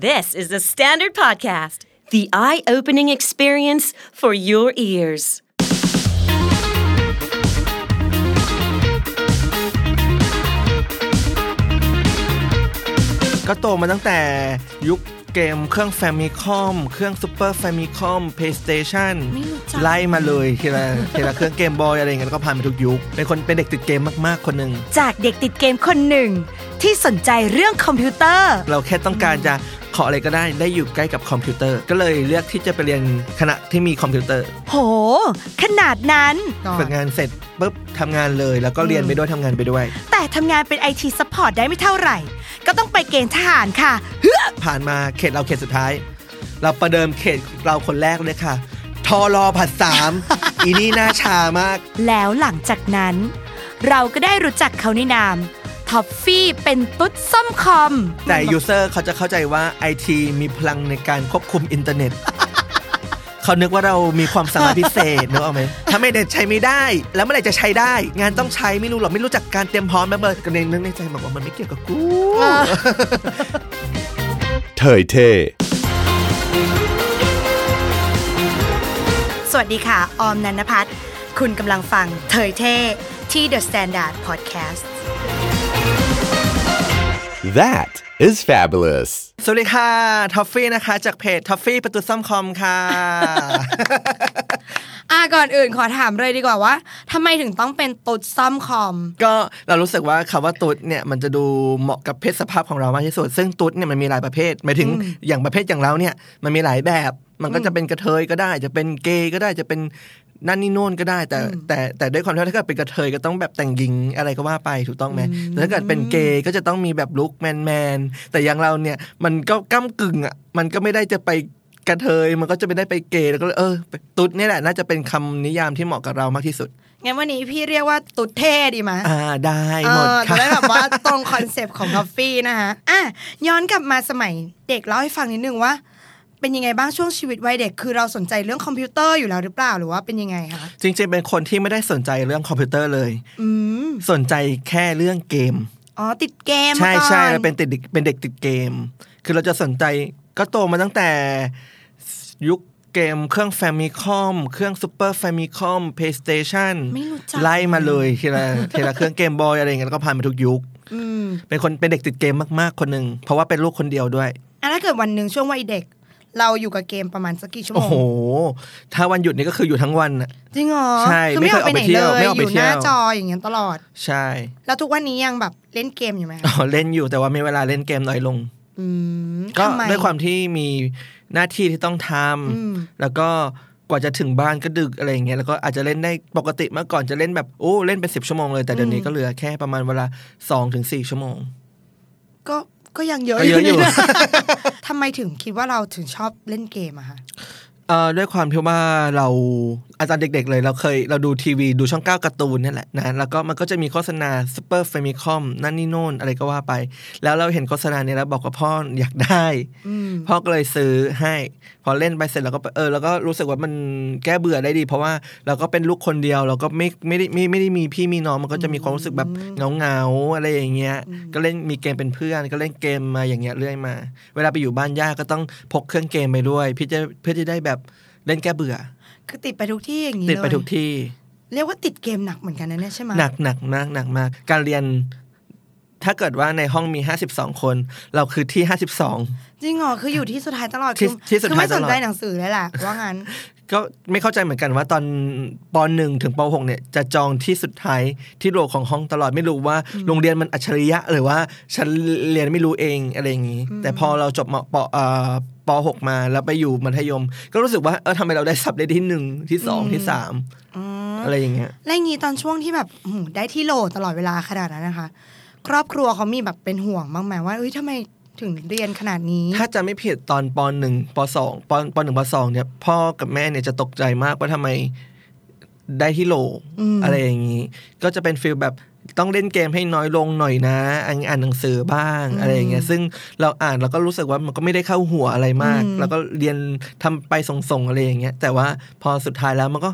This is the Standard Podcast, the eye opening experience for your ears. ก็โตมาตั้งแต่ยุคเกมเครื่องแฟมิคอมเครื่องซูเปอร์แฟมิคอม PlayStation ไม่รู้จักไล่มาเลยทีละทีละเครื่องเกมบอยอะไรเงี้ยแล้วก็ผ่านไปทุกยุค เป็นคนเป็นเด็กติดเกมมากๆคนหนึ่ง จากเด็กติดเกมคนหนึ่ง ที่สนใจเรื่องคอมพิวเตอร์ เราแค่ต้องการจะขออะไรก็ได้ได้อยู่ใกล้กับคอมพิวเตอร์ ก็เลยเลือกที่จะไปเรียนคณะที่มีคอมพิวเตอร์ โห ขนาดนั้น ฝึกงานเสร็จปุ๊บทำงานเลยแล้วก็เรียนไปด้วยทำงานไปด้วย แต่ทำงานเป็นไอทีซัพพอร์ตได้ไม่เท่าไหร่ ก็ต้องไปเกณฑ์ทหารค่ะผ่านมาเขตเราเขตสุดท้าย เราประเดิมเขตเราคนแรกเลยค่ะทร. ผลัดสามอีนี่หน้าชามาก แล้วหลังจากนั้น เราก็ได้รู้จักเขาในนาม ท็อฟฟี่เป็นตุ๊ดซ่อมคอม แต่ยูเซอร์เขาจะเข้าใจว่าไอทีมีพลังในการควบคุมอินเทอร์เน็ต เขานึกว่าเรามีความสามารถพิเศษนึกออกไหมถ้าไม่เด็ดใช้ไม่ได้ แล้วเมื่อไหร่จะใช้ได้ งานต้องใช้ไม่รู้หรอกไม่รู้จักการเตรียมพร้อมแบบเลยก็เลยนึกในใจบอกว่ามันไม่เกี่ยวกับกูเทยเท่สวัสดีค่ะ ออมนันทพัฒน์คุณกำลังฟังเทยเท่ที่ The Standard Podcast That is fabulous สวัสดีค่ะท็อฟฟี่นะคะ จากเพจท็อฟฟี่เป็นตุ๊ดซ่อมคอมค่ะ อะก่อนอื่นขอถามเลยดีกว่าว่าทำไมถึงต้องเป็นตุ๊ดซ่อมคอม ก็เรารู้สึกว่าคำว่าตุ๊ดเนี่ยมันจะดูเหมาะกับเพศสภาพของเรามากที่สุด ซึ่งตุ๊ดเนี่ยมันมีหลายประเภทหมายถึงอย่างประเภทอย่างเราเนี่ยมันมีหลายแบบ มันก็จะเป็นกระเทยก็ได้ จะเป็นเกย์ก็ได้จะเป็น นั่นนี่โน่นก็ได้ แต่แต่แต่ด้วยความที่ว่าถ้าเกิดเป็นกระเทยก็ต้องแบบแต่งหญิงอะไรก็ว่าไปถูกต้องไหมแต่ถ้าเกิดเป็นเกย์ก็จะต้องมีแบบลุคแมนแมนๆแต่อย่างเราเนี่ยมันก็ก้ากึ่งอะมันก็ไม่ได้จะไปกระเทยมันก็จะไม่ได้ไปเกย์แล้วก็เลยเออ ตุ๊ดเนี่ยแหละน่าจะเป็นคำนิยามที่เหมาะกับเรามากที่สุดงั้นวันนี้พี่เรียกว่าตุ๊ดเท่ดีไหมอ่าได้เอหมดอจะค่ะได้แบบว่าตรงคอนเซปต์ของท็อฟฟี่นะคะอะย้อนกลับมาสมัยเด็กเล่าให้ฟังนิดนึงว่า เป็นยังไงบ้างช่วงชีวิตวัยเด็กคือเราสนใจเรื่องคอมพิวเตอร์อยู่แล้วหรือเปล่าหรือว่าเป็นยังไงคะจริงๆเป็นคนที่ไม่ได้สนใจเรื่องคอมพิวเตอร์เลยอืมสนใจแค่เรื่องเกมอ๋อติดเกมใช่มาก่อนใช่เราเป็นติดเป็นเด็กติดเกม คือเราจะสนใจก็โตมาตั้งแต่ยุคเกมเครื่องแฟมิคอมเครื่องซูเปอร์แฟมิคอม PlayStation ไม่รู้จักไล่มาเลยทีละทีละเครื่องเกมบอยอะไรเงี้ยแล้วก็ผ่านไปทุกยุคอืมเป็นคนเป็นเด็กติดเกมมากๆคนหนึ่งเพราะว่าเป็นลูกคนเดียวด้วยอะถ้าเกิดวันหนึ่งช่วงวัยเด็ก เราอยู่กับเกมประมาณสักกี่ชั่วโมโอ้งโห ถ้าวันหยุดนี่ก็คืออยู่ทั้งวันน่ะจริงเหรอ ใช่คือไม่ออกไปไหนไม่เคยออกไปเที่ยวเลยไม่ออกอไปยู่เที่หยวน้าจออย่างเงี้ยตลอด ใช่ แล้วทุกวันนี้ยังแบบเล่นเกมอยู่ไหมคะอ๋อเล่นอยู่แต่ว่ามีเวลาเล่นเกมน้อยลงอืมก็ทำไมด้วยความที่มีหน้าที่ที่ต้องทอืมำแล้วก็กว่าจะถึงบ้านก็ดึกอะไรอย่างเงี้ยแล้วก็อาจจะเล่นได้ปกติเมื่อก่อนจะเล่นแบบโอ้เล่นเป็นสิบชั่วโมงเลยแต่เดี๋ยวนี้ก็เหลือแค่ประมาณเวลาสองถึงสี่ชั่วโมง ก็ ก็ยังเยอะก็เยอะอยู่นะทำไมถึงคิดว่าเราถึงชอบเล่นเกมอะคะ เอ่อด้วยความที่ว่าเราอาจารย์เด็ก ๆ เลย เราเคยเราดูทีวีดูช่องเก้าการ์ตูนนี่แหละนะแล้วก็มันก็จะมีโฆษณาซูเปอร์เฟมิคอมนั่นนี่โน่นอะไรก็ว่าไป แล้วเราเห็นโฆษณาเนี้แล้วบอกกับพ่ออยากได้อืมพ่อก็เลยซื้อให้ พอเล่นไปเสร็จเราก็เออเราก็รู้สึกว่ามันแก้เบื่อได้ดี เพราะว่าเราก็เป็นลูกคนเดียว เราก็ไม่ไม่ได้ไม่ไม่ได้มีพี่มีน้องมันก็จะมีความรู้สึกแบบเงาเงาๆอะไรอย่างเงี้ยก็เล่นมีเกมเป็นเพื่อน ก็เล่นเกมมาอย่างเงี้ยเรื่อยมา เวลาไปอยู่บ้านย่าก็ต้องพกเครื่องเกมไปด้วยเพื่อจะเพื่อจะได้แบบเล่นแก้เบื่อ คือติดไปทุกที่อย่างนี้ติดไปเลยทุกที่ เรียกว่าติดเกมหนักเหมือนกันนะเนี่ยใช่ไหมหนักหนักมากหนักมาก การเรียน ถ้าเกิดว่าในห้องมีห้าสิบสองคน เราคือที่ห้าสิบสองจริงเหรอคืออยู่ที่สุดท้ายตลอดที่คือที่สุดคือท้ายไม่สนใจตลอดหนังสือเลยแหละว่างั้นก็ไม่เข้าใจเหมือนกันว่าตอนปหนึ่งถึงปหกเนี่ยจะจองที่สุดท้ายที่โรของห้องตลอดไม่รู้ว่าโรงเรียนมันอัจฉริยะ หรือว่าฉันเรียนไม่รู้เองอะไรอย่างนี้ แต่พอเราจบมปเอ่อ ปหกมาแล้วไปอยู่มัธยม ก็รู้สึกว่าเออทำไมเราได้สับได้ที่หนึ่งที่สองที่สามอะไรอย่างเงี้ยและอย่างนี้ตอนช่วงที่แบบอื้อหือได้ที่โหลตลอดเวลาขนาดนั้นนะคะ ครอบครัวเขามีแบบเป็นห่วงบ้างไหมว่าเอ้ยทำไมถึงเรียนขนาดนี้ ถ้าจะไม่ผิดตอนปหนึ่งปสองปปหนึ่งปสองเนี่ยพ่อกับแม่เนี่ยจะตกใจมากว่าทำไมได้ที่โหลอืมอะไรอย่างนี้ ก็จะเป็นฟีลแบบ ต้องเล่นเกมให้น้อยลงหน่อยนะอ่านอ่านหนังสือบ้างอะไรอย่างเงี้ยซึ่งเราอ่านเราก็รู้สึกว่ามันก็ไม่ได้เข้าหัวอะไรมาก แล้วก็เรียนทำไปส่งๆอะไรอย่างเงี้ยแต่ว่าพอสุดท้ายแล้วมันก็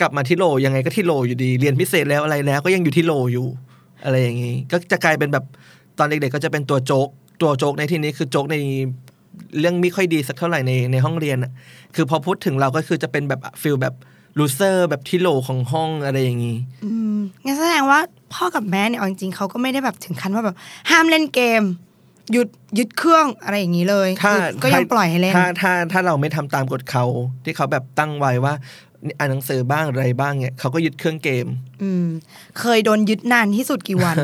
กลับมาที่โหล่ยังไงก็ที่โหล่อยู่ดี เรียนพิเศษแล้วอะไรแล้ว ก็ยังอยู่ที่โหล่อยู่ อะไรอย่างนี้ ก็จะกลายเป็นแบบตอนเด็กๆก็จะเป็นตัวโจ๊กตัวโจ๊กในที่นี้คือโจ๊กในเรื่องไม่ค่อยดีสักเท่าไหร่ในในห้องเรียนอะคือพอพูดถึงเราก็คือจะเป็นแบบ feel แบบ loser แบบที่โหล่ของห้องอะไรอย่างนี้อืมงั้นแสดงว่าพ่อกับแม่เนี่ยเอาจริงๆเขาก็ไม่ได้แบบถึงขั้นว่าแบบห้ามเล่นเกมหยุดยึดเครื่องอะไรอย่างนี้เลยถ้าคือก็ยังปล่อยให้เล่นถ้าถ้าถ้าเราไม่ทำตามกฎเขาที่เขาแบบตั้งไว้ว่าอ่านหนังสือบ้างอะไรบ้างเนี่ยเขาก็ยึดเครื่องเกม อืม เคยโดนยึดนานที่สุดกี่วัน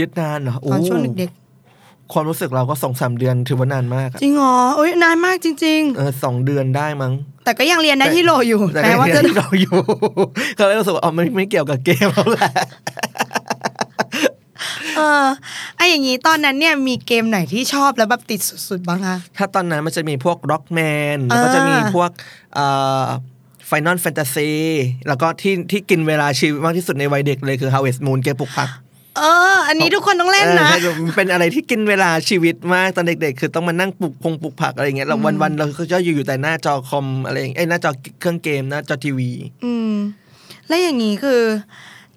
ยึดนานเหรอโตอนช่วงเด็ก ความรู้สึกเราก็สองสามเดือนถือว่านานมากอะๆจริงเหรอโอ้ยนานมากจริงเออสองเดือนได้มั้งๆแต่ก็ยังเรียนได้ที่โลอยู่แต่แม้ว่าจะ ที่เราอยู่ ก็เลยรู้สึกว่าอ๋อมันไม่เกี่ยวกับเกมแล้วแหละ เออไออย่างนี้ตอนนั้นเนี่ยมีเกมไหนที่ชอบแล้วแบบติดสุดๆบ้างคะ ถ้าตอนนั้นมันจะมีพวก Rockman แล้วก็จะมีพวกเอ่อ Final Fantasy แล้วก็ที่ที่กินเวลาชีวิตมากที่สุดในวัยเด็กเลยคือ Harvest Moon เกมปลูกผัก เออ อันนี้ทุกคนต้องเล่นนะเออใช่มันเป็นอะไรที่กินเวลาชีวิตมากตอนเด็กๆ คือต้องมานั่งปลูกพงปลูกผักอะไรอย่างเงี้ยเราวันๆเราก็จะอยู่แต่หน้าจอคอมอะไรอย่างเอ้ยหน้าจอเครื่องเกมหน้าจอทีวี อืม แล้วอย่างนี้คือ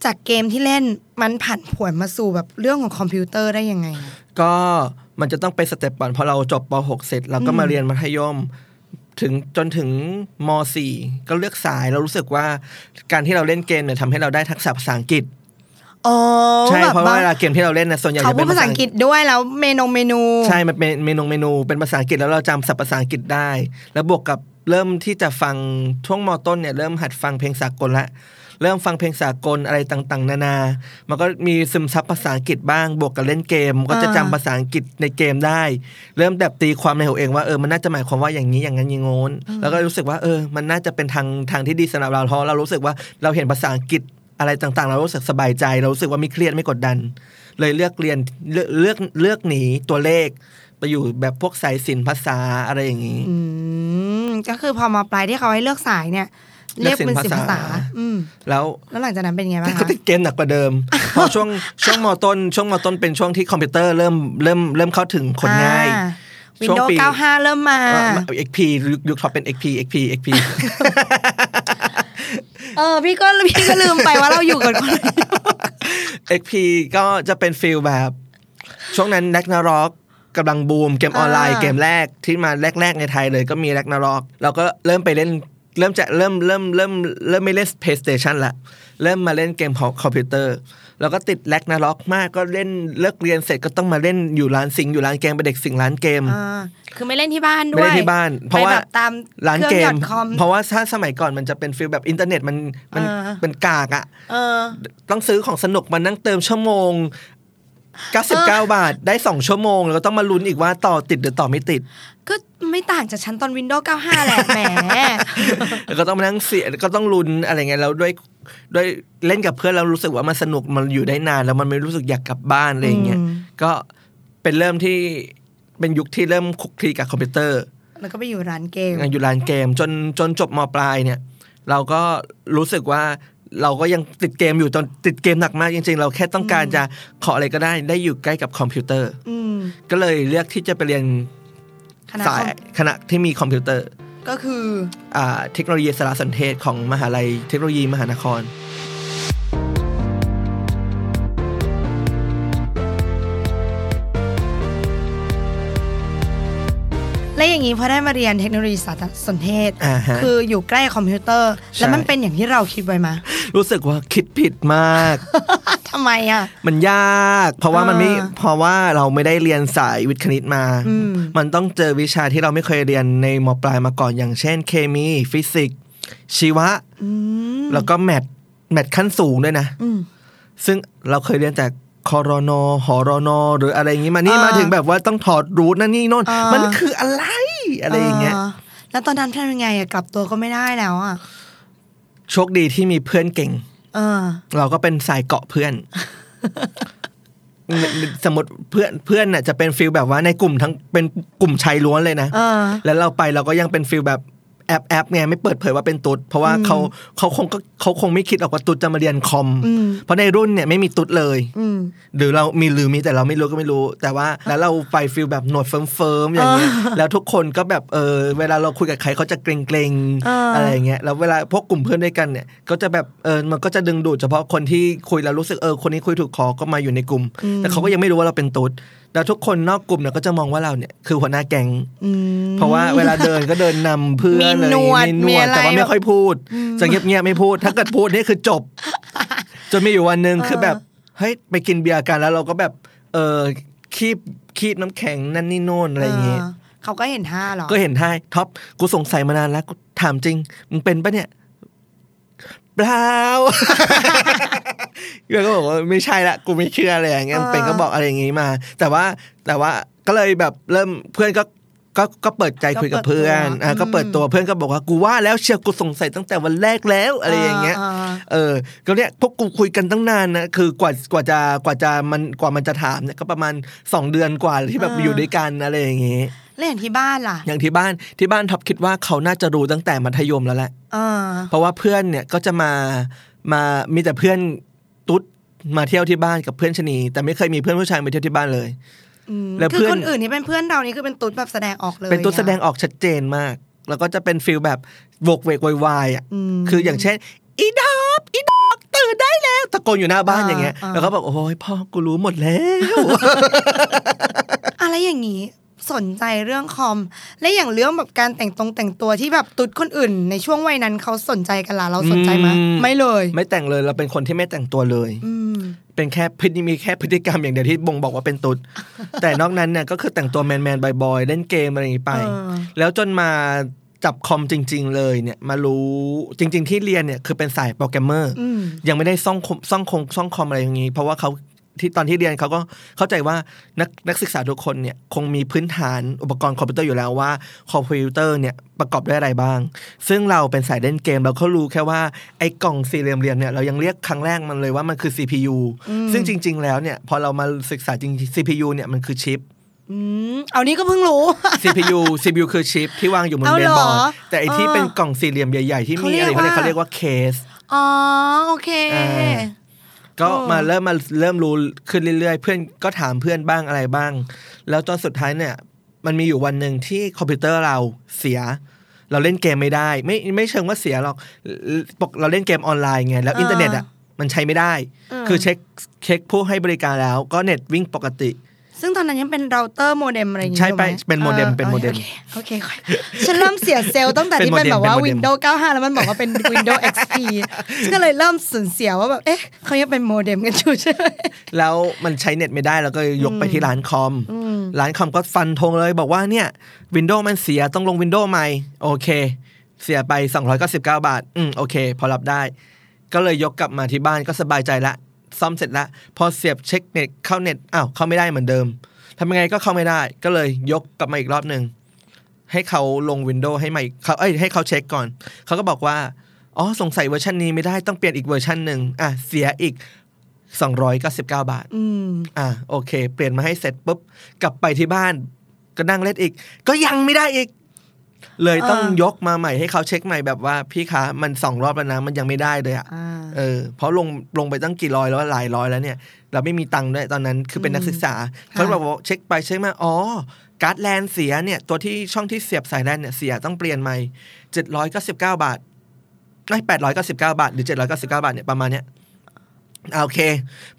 จากเกมที่เล่นมันผันผวนมาสู่แบบเรื่องของคอมพิวเตอร์ได้ยังไง ก็มันจะต้องไปสเต็ปก่อนพอเราจบป .6 เสร็จเราก็มาเรียนมัธยมถึงจนถึงม .4 ก็เลือกสายเรารู้สึกว่าการที่เราเล่นเกมเนี่ยทำให้เราได้ทักษะภาษาอังกฤษอ๋อ ใช่แบบเพราะว่าเวลาเกมที่เราเล่นนะส่วนใหญ่เขาจะพูเป็ดนภาษาอังกฤษด้วยแล้วเมนูเมนู ใช่มันเป็นเมนูเมนู เป็นภาษาอังกฤษแล้วเราจำศัพท์ภาษาอังกฤษได้ แล้วบวกกับเริ่มที่จะฟังช่วงมต้นเนี่ยเริ่มหัดฟังเพลงสากลละเริ่มฟังเพลงสากลอะไรต่างๆ นานา มันก็มีซึมซับภาษาอังกฤษบ้าง บวกกับเล่นเกม ก็จะจำภาษาอังกฤษในเกมได้ เริ่มแบบตีความในหัวเองว่าเออ มันน่าจะหมายความว่าอย่างนี้อย่างนั้นอย่างโน้นแล้วก็รู้สึกว่าเออ มันน่าจะเป็นทางทางที่ดีสำหรับเราเพราะเรารู้สึกว่าเราเห็นภาษาอังกฤษ อะไรต่างๆ เรารู้สึกสบายใจ เรารู้สึกว่าไม่เครียดไม่กดดัน เลยเลือกเรียนเลือกเลือกเลือกหนีตัวเลข ไปอยู่แบบพวกสายศิลป์ภาษาอะไรอย่างนี้อืมก็คือพอมาปลายที่เขาให้เลือกสายเนี่ยเลืเรียอกกเป็นศิสิลป์ภาภาษาษาอืมแล้วแล้วหลังจากนั้นเป็นไงบ้างก็ค่ะติดเกมหนักกว่าเดิมเพราะช่วงช่วงม.ต้น ช่วงม.ต้นเป็นช่วงที่คอมพิวเตอร์เริ่มเริ่มเริ่มเข้าถึงคนง่ายช่วง Windows ปี95 เริ่มมาเอ่อ XP ยุคยุคท็อปเป็น XP XP XP เออพี่ก็พี่ก็ลืมไปว่าเราอยู่กับคน XP ก็จะเป็นฟิลแบบ ช่วงนั้นแ a กนาร็อกกำลังบูมเกมออนไลน์อ่าเกมแรกที่มาแรก ๆ ในไทยเลยก็มีแ a กนาร็อกเราก็เริ่มไปเล่นเริ่มจะเริ่มเริ่มเริ่มเริ่มไม่เล่น PlayStation ละเริ่มมาเล่นเกมคอมพิวเตอร์ แล้วก็ติดแ a กนาร็อกมากก็เล่นเลิกเรียนเสร็จก็ต้องมาเล่นอยู่ร้านสิงห์อยู่ร้านเกมเป็นเด็กสิงห์ร้านเกมอ่าคือไม่เล่นที่บ้านด้ไม่วยได้ที่บ้าน เพราะว่าไปแบบตามร้านเคเกรื่องหยอมดคอมเพราะว่าถ้าสมัยก่อนมันจะเป็นฟีลแบบอินเทอร์เน็ตมันมันอ่าเป็นกากอะเออต้องซื้อของสนุกมานั่งเติมชั่วโมง99 บาทได้ 2 ชั่วโมง แล้วก็ต้องมาลุ้นอีกว่าต่อติดหรือต่อไม่ติด ก็ไม่ต่างจากชั้นตอน Windows 95 แหละแหม แล้วก็ต้องมานั่งเสียก็ต้องลุ้นอะไรเงี้ยแล้วด้วย ด้วยเล่นกับเพื่อนเรารู้สึกว่ามันสนุกมันอยู่ได้นาน แล้วมันไม่รู้สึกอยากกลับบ้านอะไรอย่างเงี้ยอืมก็เป็นเริ่มที่เป็นยุคที่เริ่มคลุกคลีกับคอมพิวเตอร์ แล้วก็ไปอยู่ร้านเกมอยู่ร้านเกม จนจนจบมปลายเนี่ย เราก็รู้สึกว่าเราก็ยังติดเกมอยู่ตอนติดเกมหนักมากจริงๆ เราแค่ต้องการจะขออะไรก็ได้ ได้อยู่ใกล้กับคอมพิวเตอร์อืมก็เลยเลือกที่จะไปเรียนคณะสายคอมคณะที่มีคอมพิวเตอร์ ก็คืออ่าเทคโนโลยีสารสนเทศของมหาลัยเทคโนโลยีมหานคร และอย่างนี้พอได้มาเรียนเทคโนโลยีสารสนเทศอ่าฮะคืออยู่ใกล้คอมพิวเตอร์ แล้วมันเป็นอย่างที่เราคิดไว้มา รู้สึกว่าคิดผิดมากทำไมอะ มันยาก เพราะว่ามันไม่อ่าเพราะว่าเราไม่ได้เรียนสายวิทย์คณิตมาอืมมันต้องเจอวิชาที่เราไม่เคยเรียนในมปลายมาก่อนอย่างเช่น เคมีฟิสิกส์ชีวะอืมแล้วก็ math math ขั้นสูงด้วยนะอืมซึ่งเราเคยเรียนจากคอรนอหอรนอหรืออะไรอย่างนี้มานี่อ่ามมาถึงแบบว่าต้องถอด root นั่นนี่โน่นอ่ามัมันคืออะไร อะไรอย่างเงี้ยแล้วตอนนั้นทำยังไงอะกลับตัวก็ไม่ได้แล้วอะโชคดีที่มีเพื่อนเก่ง เออ เราก็เป็นสายเกาะเพื่อน สมมติเพื่อนเพื่อนน่ะจะเป็น feel แบบว่าในกลุ่มทั้งเป็นกลุ่มชายล้วนเลยนะเออแล้วเราไปเราก็ยังเป็น feel แบบ แอ๊บแอ๊บไงไม่เปิดเผยว่าเป็นตุ๊ดเพราะว่าเขาเขาคงก็เขาคงไม่คิดออกว่าตุ๊ดจะมาเรียนคอมอืมเพราะในรุ่นเนี่ยไม่มีตุ๊ดเลยอืมหรือเรามีหรือมีแต่เราไม่รู้ก็ไม่รู้ แต่ว่าแล้วเราไป feel แบบหนวด firm ๆอย่างเงี้ยแล้วทุกคนก็แบบเออเวลาเราคุยกับใครเขาจะเกรงๆอ่าอะไรอย่างเงี้ยแล้วเวลาพวกกลุ่มเพื่อนด้วยกันเนี่ยก็จะแบบเออมันก็จะดึงดูดเฉพาะคนที่คุยแล้วรู้สึกเออคนนี้คุยถูกคอก็มาอยู่ในกลุ่ม แต่เขาก็ยังไม่รู้ว่าเราเป็นตุ๊ด แล้วทุกคนนอกกลุ่มเนี่ยก็จะมองว่าเราเนี่ยคือหัวหน้าแก๊งอืมเพราะว่าเวลาเดินก็เดินนำเพื่อนมีเลยหนวดมีหนมีวดอะไรแต่ว่าไม่ค่อยพูดจะเงียบๆไม่พูด ถ้าเกิดพูดนี่คือจบจนมีอยู่วันหนึ่งคือแบบเฮ้ยไปกินเบียร์กันแล้วเราก็แบบ เออคีบคีบน้ำแข็งนั่นนี่โน่นอะไรอย่างเงี้ยเออเขาก็เห็นท่าเหรอก็เห็นท่าท็อปกูสงสัยมานานแล้วกูถามจริงมึงเป็นปะเนี่ย เปล่าเพื่อนก็บอกว่าไม่ใช่ละกูไม่เชื่ออะไรอย่างเงี้ยอ่าเป็นก็บอกอะไรอย่างงี้มา แต่ว่าแต่ว่าก็เลยแบบเริ่มเพื่อนก็ก็ก็เปิดใจคุยกับเพื่อนอะก็เปิดตัวเพื่อนก็บอกว่ากูว่าแล้วเชียวกูสงสัยตั้งแต่วันแรกแล้วอะไรอย่างเงี้ย เออ ก็เนี่ยพวกกูคุยกันตั้งนานนะ คือกว่ากว่าจะกว่าจะมันกว่ามันจะถามเนี่ยก็ประมาณสองเดือนกว่าที่แบบอ่าอยู่ด้วยกันอะไรอย่างงี้ แล้วอย่างที่บ้านล่ะ อย่างที่บ้านที่บ้านท็อปคิดว่าเขาน่าจะรู้ตั้งแต่มัธยมแล้วแหละเออเพราะว่าเพื่อนเนี่ยก็จะมามามีแต่เพื่อนตุ๊ดมาเที่ยวที่บ้านกับเพื่อนชะนี แต่ไม่เคยมีเพื่อนผู้ชายมาเที่ยวที่บ้านเลยอืมแล้วคืเพื่ออนคนอื่นที่เป็นเพื่อนเรานี่คือเป็นตุ๊ดแบบแสดงออกเลย เป็นตุ๊ดอะแสดงออกชัดเจนมาก แล้วก็จะเป็นฟิลแบบโวกเวกโวยวายอะอืมคืออย่างเช่น อีดอกอีดอกตื่นได้แล้วตะโกนอยู่หน้าบ้านอ่าอย่างเงี้ยอ่าแล้วก็บอกโอ้ยพ่อกูรู้หมดแล้วอะไรอย่างนี้ สนใจเรื่องคอม และอย่างเรื่องแบบการแต่งตรงแต่งตัวที่แบบตุ๊ดคนอื่น ในช่วงวัยนั้นเขาสนใจกันล่ะเราสนใจไหมอืมไม่เลย ไม่แต่งเลยเราเป็นคนที่ไม่แต่งตัวเลยอืมเป็นแค่พฤติมีแค่พฤติกรรมอย่างเดียวที่บ่งบอกว่าเป็นตุ๊ดแต่นอกนั้นเนี่ยก็คือแต่งตัวแมนแมนๆ boy ๆเล่นเกมอะไรอย่างนี้ไปเออแล้วจนมาจับคอมจริง ๆ เลยเนี่ยมารู้จริง ๆ ที่เรียนเนี่ยคือเป็นสายโปรแกรมเมอร์อืมยังไม่ได้ซ่อมคอมซ่อมคงซ่อมคอมอะไรอย่างนี้ เพราะว่าเขา ที่ตอนที่เรียนเขาก็เข้าใจว่านักนักศึกษาทุกคนเนี่ยคงมีพื้นฐานอุปกรณ์คอมพิวเตอร์อยู่แล้วว่าคอมพิวเตอร์เนี่ยประกอบด้วยอะไรบ้าง ซึ่งเราเป็นสายเล่นเกมเราก็รู้แค่ว่าไอ้กล่องสี่เหลี่ยมๆเนี่ยเรายังเรียกครั้งแรกมันเลยว่ามันคือ CPU ซึ่งจริง ๆ แล้วเนี่ยพอเรามาศึกษาจริงๆ CPU เนี่ยมันคือชิปอืมเอานี้ก็เพิ่งรู้ CPU CPU คือชิปที่วางอยู่บนเอาเมนเหรอบอร์ดแต่ไอที่เออเป็นกล่องสี่เหลี่ยมใหญ่ๆที่มีเขาอะไรเรียกว่าเขาเรียกว่าเคส อ๋อโอเคอ่า ก็โอ้มาเริ่มมาเริ่มรู้ขึ้นเรื่อยๆ เพื่อนก็ถามเพื่อนบ้างอะไรบ้าง แล้วจนสุดท้ายเนี่ย มันมีอยู่วันหนึ่งที่คอมพิวเตอร์เราเสีย เราเล่นเกมไม่ได้ ไม่ไม่เชิงว่าเสียหรอกปกเราเล่นเกมออนไลน์ไงแล้วอินเทอร์เน็ตอะมันใช้ไม่ได้ คือเช็คเช็คผู้ให้บริการแล้ว ก็เน็ตวิ่งปกติ ซึ่งตอนนั้นยังเป็นเราเตอร์โมเด็มอะไรอย่างงี้ใช่อยู่หไปเป็นโมเด็มออเป็นโมเด็มโอคโอเคโอเคฉันเริ่มเสีย self ตั้งแต่เป็นที่โมเป็นเด็มแบบว่าเป็นโมเด็ม Windows 95 แล้วมันบอกว่าเป็น Windows XP ฉันก็เลยเริ่มสูญเสียว่าแบบเอ๊ะเขายังเป็นโมเด็มกันอยู่ใช่ไหมแล้วมันใช้เน็ตไม่ได้แล้วก็ยกไปที่ร้านคอม ร้านคอมก็ฟันธงเลยบอกว่าเนี่ย Windows มันเสียต้องลง Windows ใหม่โอเค เสียไป 299 บาท อืมโอเค พอรับได้ ก็เลยยกกลับมาที่บ้านก็สบายใจละ ซ่อมเสร็จละพอเสียบเช็คเน็ตเข้าเน็ตอ้าวเข้าไม่ได้เหมือนเดิมทำยังไงก็เข้าไม่ได้ ก็เลยยกกลับมาอีกรอบหนึ่งให้เขาลง Windows ให้ใหม่เขาเอ้ยให้เขาเช็คก่อน เขาก็บอกว่าอ๋อสงสัยเวอร์ชันนี้ไม่ได้ต้องเปลี่ยนอีกเวอร์ชันหนึ่งอะเสียอีก299 บาทอืมอะโอเค เปลี่ยนมาให้เสร็จปุ๊บ กลับไปที่บ้าน ก็นั่งเล่นอีก ก็ยังไม่ได้อีก เลยต้องอ่ายกมาใหม่ให้เขาเช็คใหม่แบบว่าพี่คะมันสองรอบแล้วนะมันยังไม่ได้เลยอะอ่าเออเพราะลงลงไปตั้งกี่ร้อยแล้วหลายร้อยแล้วเนี่ย เราไม่มีตังค์ด้วยตอนนั้นคือเป็นนักศึกษาเขาบอกว่าเช็คไปเช็คมาอ๋อการ์ดแลนเสียเนี่ยตัวที่ช่องที่เสียบสายแลนเนี่ยเสียต้องเปลี่ยนใหม่เจ็ดร้อยเก้าสิบเก้าบาทไม่แปดร้อยเก้าสิบเก้าบาท หรือเจ็ดร้อยเก้าสิบเก้าบาทเนี่ยประมาณเนี้ยอะโอเค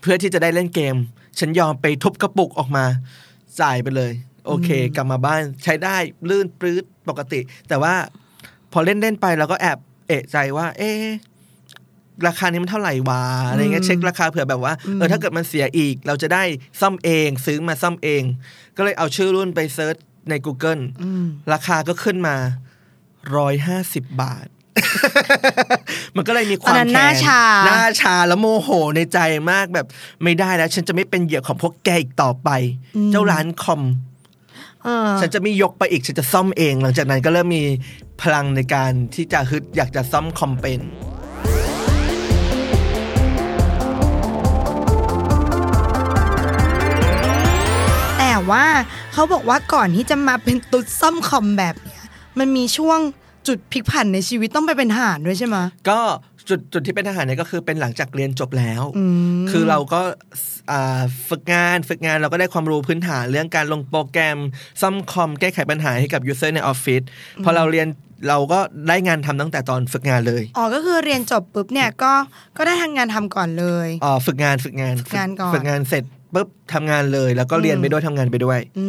เพื่อที่จะได้เล่นเกม ฉันยอมไปทุบกระปุกออกมาจ่ายไปเลย โอเค กลับมาบ้านใช้ได้ลื่นปลื้ดปกติ แต่ว่าพอเล่นเล่นๆไปเราก็แอบเอะใจว่า เอ๊ะราคานี้มันเท่าไหร่วะอะไรเงี้ยเช็คราคาเผื่อแบบว่าเออถ้าเกิดมันเสียอีก เราจะได้ซ่อมเองซื้อมาซ่อมเอง ก็เลยเอาชื่อรุ่นไปเซิร์ชใน Google อืมราคาก็ขึ้นมาร้อยห้าสิบบาท มันก็เลยมีความตอนนั้นหแค้น้าชาหน้าชาแล้วโมโหในใจมากแบบไม่ได้แล้ว ฉันจะไม่เป็นเหยื่อของพวกแกอีกต่อไป เจ้าร้านคอมเออ ฉันจะไม่ยกไปอีก ฉันจะซ่อมเอง หลังจากนั้นก็เริ่มมีพลังในการที่จะฮึดอยากจะซ่อมคอมเป็นแต่ว่าเขาบอกว่าก่อนที่จะมาเป็นตุ๊ดซ่อมคอมแบบเนี้ยมันมีช่วงจุดพลิกผันในชีวิตต้องไปเป็นทหารด้วยใช่ไหมก็ จุดจุดที่เป็นทหารเนี่ยก็คือเป็นหลังจากเรียนจบแล้วอืมคือเราก็อ่าฝึกงานฝึกงานเราก็ได้ความรู้พื้นฐานเรื่องการลงโปรแกรมซ่อมคอมแก้ไขปัญหาให้กับ user ในออฟฟิศพอเราเรียนเราก็ได้งานทำตั้งแต่ตอนฝึกงานเลย อ๋อ ก็คือเรียนจบปุ๊บเนี่ยก็ก็ได้ทำงานทำก่อนเลย อ๋อ ฝึกงานฝึกงาน ฝึกงานก่อน ฝึกงานเสร็จ ปุ๊บทำงานเลย แล้วก็เรียนไปด้วยทำงานไปด้วยอื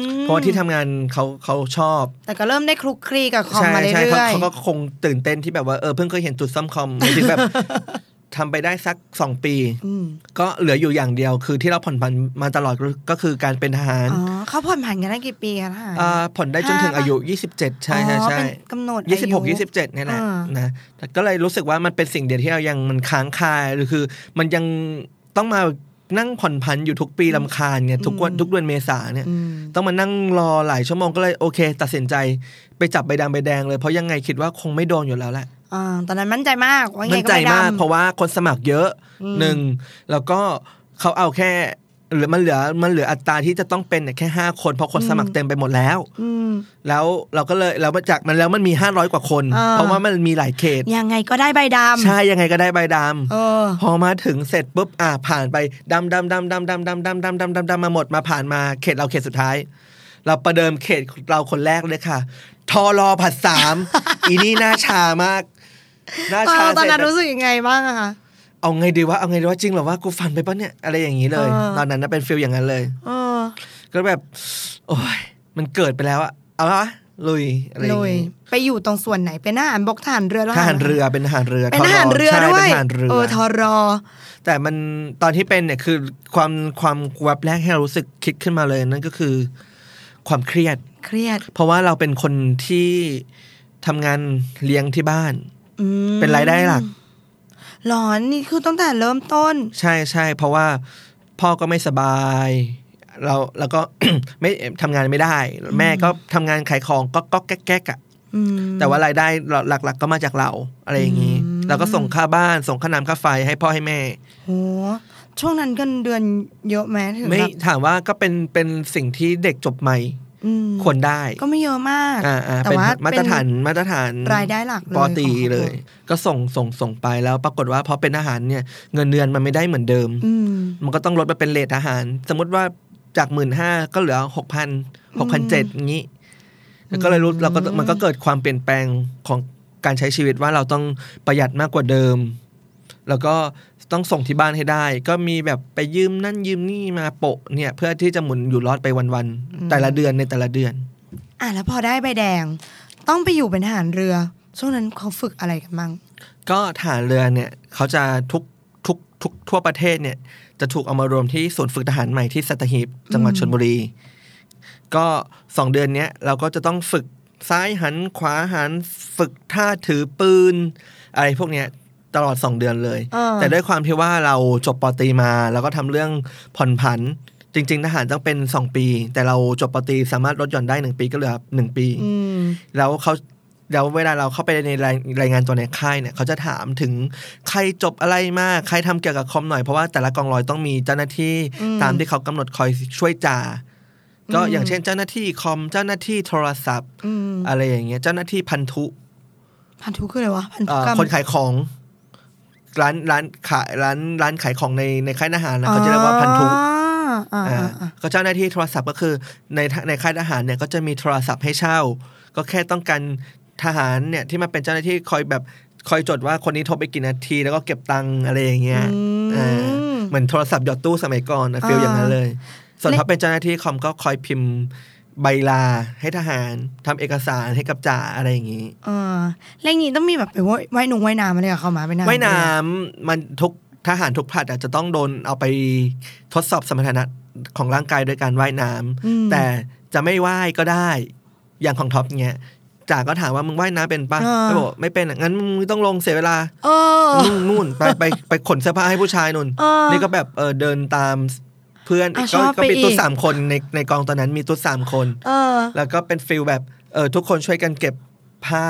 มเพราะว่าที่ทำงานเขาเขาชอบ แต่ก็เริ่มได้คลุกคลีกับคอมใช่มาเรื่ใช่เขาอยเขาก็คงตื่นเต้นที่แบบว่าเออเพิ่งเคยเห็นจุดซ่อมคอมหมายถึงแบบทำไปได้สักสองปีๆอืมก็เหลืออยู่อย่างเดียว คือที่เราผ่อนผันมาตลอดก็คือการเป็นทหารอ๋อเขาผ่อนผันกันได้กี่ปีคะท่านอ่าผ่อนได้จนถึงห้าปะอายุ 27 ใช่ใช่อ๋อใช่เป็นกำหนดยี่สิบหกอายี่สิบเจ็ดเนี่ยแหละอ่านะแต่ก็เลยรู้สึกว่ามันเป็นสิ่งเดียวที่เรายังมันค้างคาหรือคือ มันยังต้องมา นั่งผ่อนผันอยู่ทุกปีลำคาญเนี่ยทุกวันทุกเดือนเมษาเนี่ยอืมต้องมานั่งรอหลายชั่วโมงก็เลยโอเค ตัดสินใจไปจับใบดำใบแดงเลยเพราะยังไงคิดว่าคงไม่โดนอยู่แล้วแหละอ่าตอนนั้นมั่นใจมากว่าไงมั่นก็ใจไม่มากดำเพราะว่าคนสมัครเยอะอืมหนึ่งแล้วก็เขาเอาแค่เหลือมันเหลือมันเหลืออัตราที่จะต้องเป็นเนี่ยแค่ห้าคนเพราะคนสมัครเต็มไปหมดแล้วอืมแล้วเราก็เลยแล้วจากมันแล้วมันมีห้าร้อยกว่าคนอ่าเพราะว่ามันมีหลายเขต ยังไงก็ได้ใบดำใช่ยังไงก็ได้ใบดำเออพอมาถึงเสร็จปุ๊บอ่าผ่านไปดำดำดำดำดำดำดำดำดำดำดำมาหมดมาผ่านมาเขตเราเขตสุดท้าย เราประเดิมเขตเราคนแรกเลยค่ะทอรอผัดสามอีนี่หน้าชามากหน้าตอนชาตอนนั้นเสร็จรู้สึกยังไงบ้างอะคะ เอาไงดีวะเอาไงดีวะจริงเหรอว่ากูฝันไปปะเนี่ยอะไรอย่างนี้เลยเออตอนนั้นนะเป็นฟิลอย่างนั้นเลยเออก็แบบ โอ้ยมันเกิดไปแล้วอะเอาละวะลุยอะไรอย่างลุยงี้ไปอยู่ตรงส่วนไหนเป็นทหารบกทหารเรือทหารเรือเป็นทหารเรือเป็นทหารเรือใช่ด้วเป็ยนทหารเรือเออทอรอ แต่มันตอนที่เป็นเนี่ยคือความความแวบแรกที่เรารู้สึกคิดขึ้นมาเลยนั่นก็คือ ความเครียดเครียด เพราะว่าเราเป็นคนที่ทำงานเลี้ยงที่บ้านอืมเป็นรายได้หลัก หลอนนี่คือตั้งแต่เริ่มต้น ใช่ใช่เพราะว่าพ่อก็ไม่สบายเราแล้วก็ไม่ทำงานไม่ได้ แม่ก็ทำงานขายของก็ก็แก๊กแก๊กอะอืมแต่ว่ารายได้หลัก ๆ ก็มาจากเราอะไรอย่างนี้อืมเราก็ส่งค่าบ้านส่งค่าน้ำค่าไฟให้พ่อให้แม่โหช่วงนั้นเงินเดือนเยอะไหมถึงไม่แบบถามว่าก็เป็นเป็นสิ่งที่เด็กจบใหม่อืม ควรได้ ก็ไม่เยอะมากอ่าอ่าแต่เป็นว่ามาตรฐานมาตรฐานรายได้หลักเลยปอตรีของครอบครัวเลย ก็ส่งส่งส่งไปแล้วปรากฏว่าพอเป็นทหารเนี่ยเงินเดือนมันไม่ได้เหมือนเดิมอืมมันก็ต้องลดมาเป็นเลททหาร สมมติว่าจากหมื่นห้าก็เหลือหกพันหกพันเจ็ดอย่างนี้แล้วก็เลยรู้เราก็มันก็เกิดความเปลี่ยนแปลงของการใช้ชีวิตว่าเราต้องประหยัดมากกว่าเดิม แล้วก็ต้องส่งที่บ้านให้ได้ ก็มีแบบไปยืมนั่นยืมนี่มาโปะเนี่ยเพื่อที่จะหมุนอยู่รอดไปวันๆแต่ละเดือนในแต่ละเดือน อะแล้วพอได้ใบแดง ต้องไปอยู่เป็นทหารเรือ ช่วงนั้นเขาฝึกอะไรกันบ้างก็ฐานเรือเนี่ยเขาจะทุกทุกทุกทั่วประเทศเนี่ยจะถูกเอามารวมที่ศูนย์ฝึกทหารใหม่ที่สัตหีบจังหวัดชนบุรี ก็สองเดือนเนี้ยเราก็จะต้องฝึกซ้ายหันขวาหันฝึกท่าถือปืน อะไรพวกเนี้ย ตลอดสองเดือนเลยเออแต่ด้วยความที่ว่าเราจบปอตรีมา แล้วก็ทำเรื่องผ่อนผัน จริง ๆ ทหารต้องเป็นสองปี แต่เราจบปอตรีสามารถลดหย่อนได้หนึ่งปีก็เหลือหนึ่งปีอืมแล้วเขาแล้วเวลาเราเข้าไปในรายรายงานตัวในค่ายเนี่ยเขาจะถามถึงใครจบอะไรมาใครทำเกี่ยวกับคอมหน่อยเพราะว่าแต่ละกองร้อยต้องมีเจ้าหน้าที่อืมตามที่เขากำหนดคอยช่วยจ่าก็อืมอย่างเช่นเจ้าหน้าที่คอมเจ้าหน้าที่โทรศัพท์อืมอะไรอย่างเงี้ยเจ้าหน้าที่พันธุ พันธุคืออะไรวะพันธุเอ่อกรรมคนขายของ ร้านร้านขายร้านร้านขายของในในค่ายทหารนะเขาจะเรียกว่าพันธุอ่าอ่าอ่าอ่าก็เจ้าหน้าที่โทรศัพท์ก็คือในในค่ายทหารเนี่ยก็จะมีโทรศัพท์ให้เช่า ก็แค่ต้องการทหารเนี่ยที่มาเป็นเจ้าหน้าที่คอยแบบคอยจดว่าคนนี้โทรไปกี่นาที แล้วก็เก็บตังค์อะไรอย่างเงี้ยอืมอ่าเหมือนโทรศัพท์หยอดตู้สมัยก่อนนะฟิลอย่างนั้นเลย ส่วนและถ้าเป็นเจ้าหน้าที่คอมก็คอยพิมพ์ ใบลาให้ทหารทำเอกสารให้กับจ่าอะไรอย่างงี้เออแล้วอย่างงี้ต้องมีแบบไปว่ายว่ายหนุ่งว่ายน้ำมาเลยเหรอเข้ามาไปน้ำว่ายน้ำมันทุกทหารทุกผลัดอาจจะต้องโดนเอาไปทดสอบสมรรถนะของร่างกายโดยการว่ายน้ำอืมแต่จะไม่ว่ายก็ได้ อย่างของท็อปเงี้ยจ่าก็ถามว่ามึงว่ายน้ำเป็นปะอ่าเขาบอกไม่เป็นอะงั้นมึงไม่ต้องลงเสียเวลาเออนู่นนู่นไปไปไปขนเสื้อผ้าให้ผู้ชายนุ่นเออนี่ก็แบบเออเดินตามเพื่อนอะก็ชอบก็ไปมีตุ๊ดอีกสามคนในในกองตอนนั้นมีตุ๊ดสามคนเออแล้วก็เป็น feel แบบเออทุกคนช่วยกันเก็บผ้า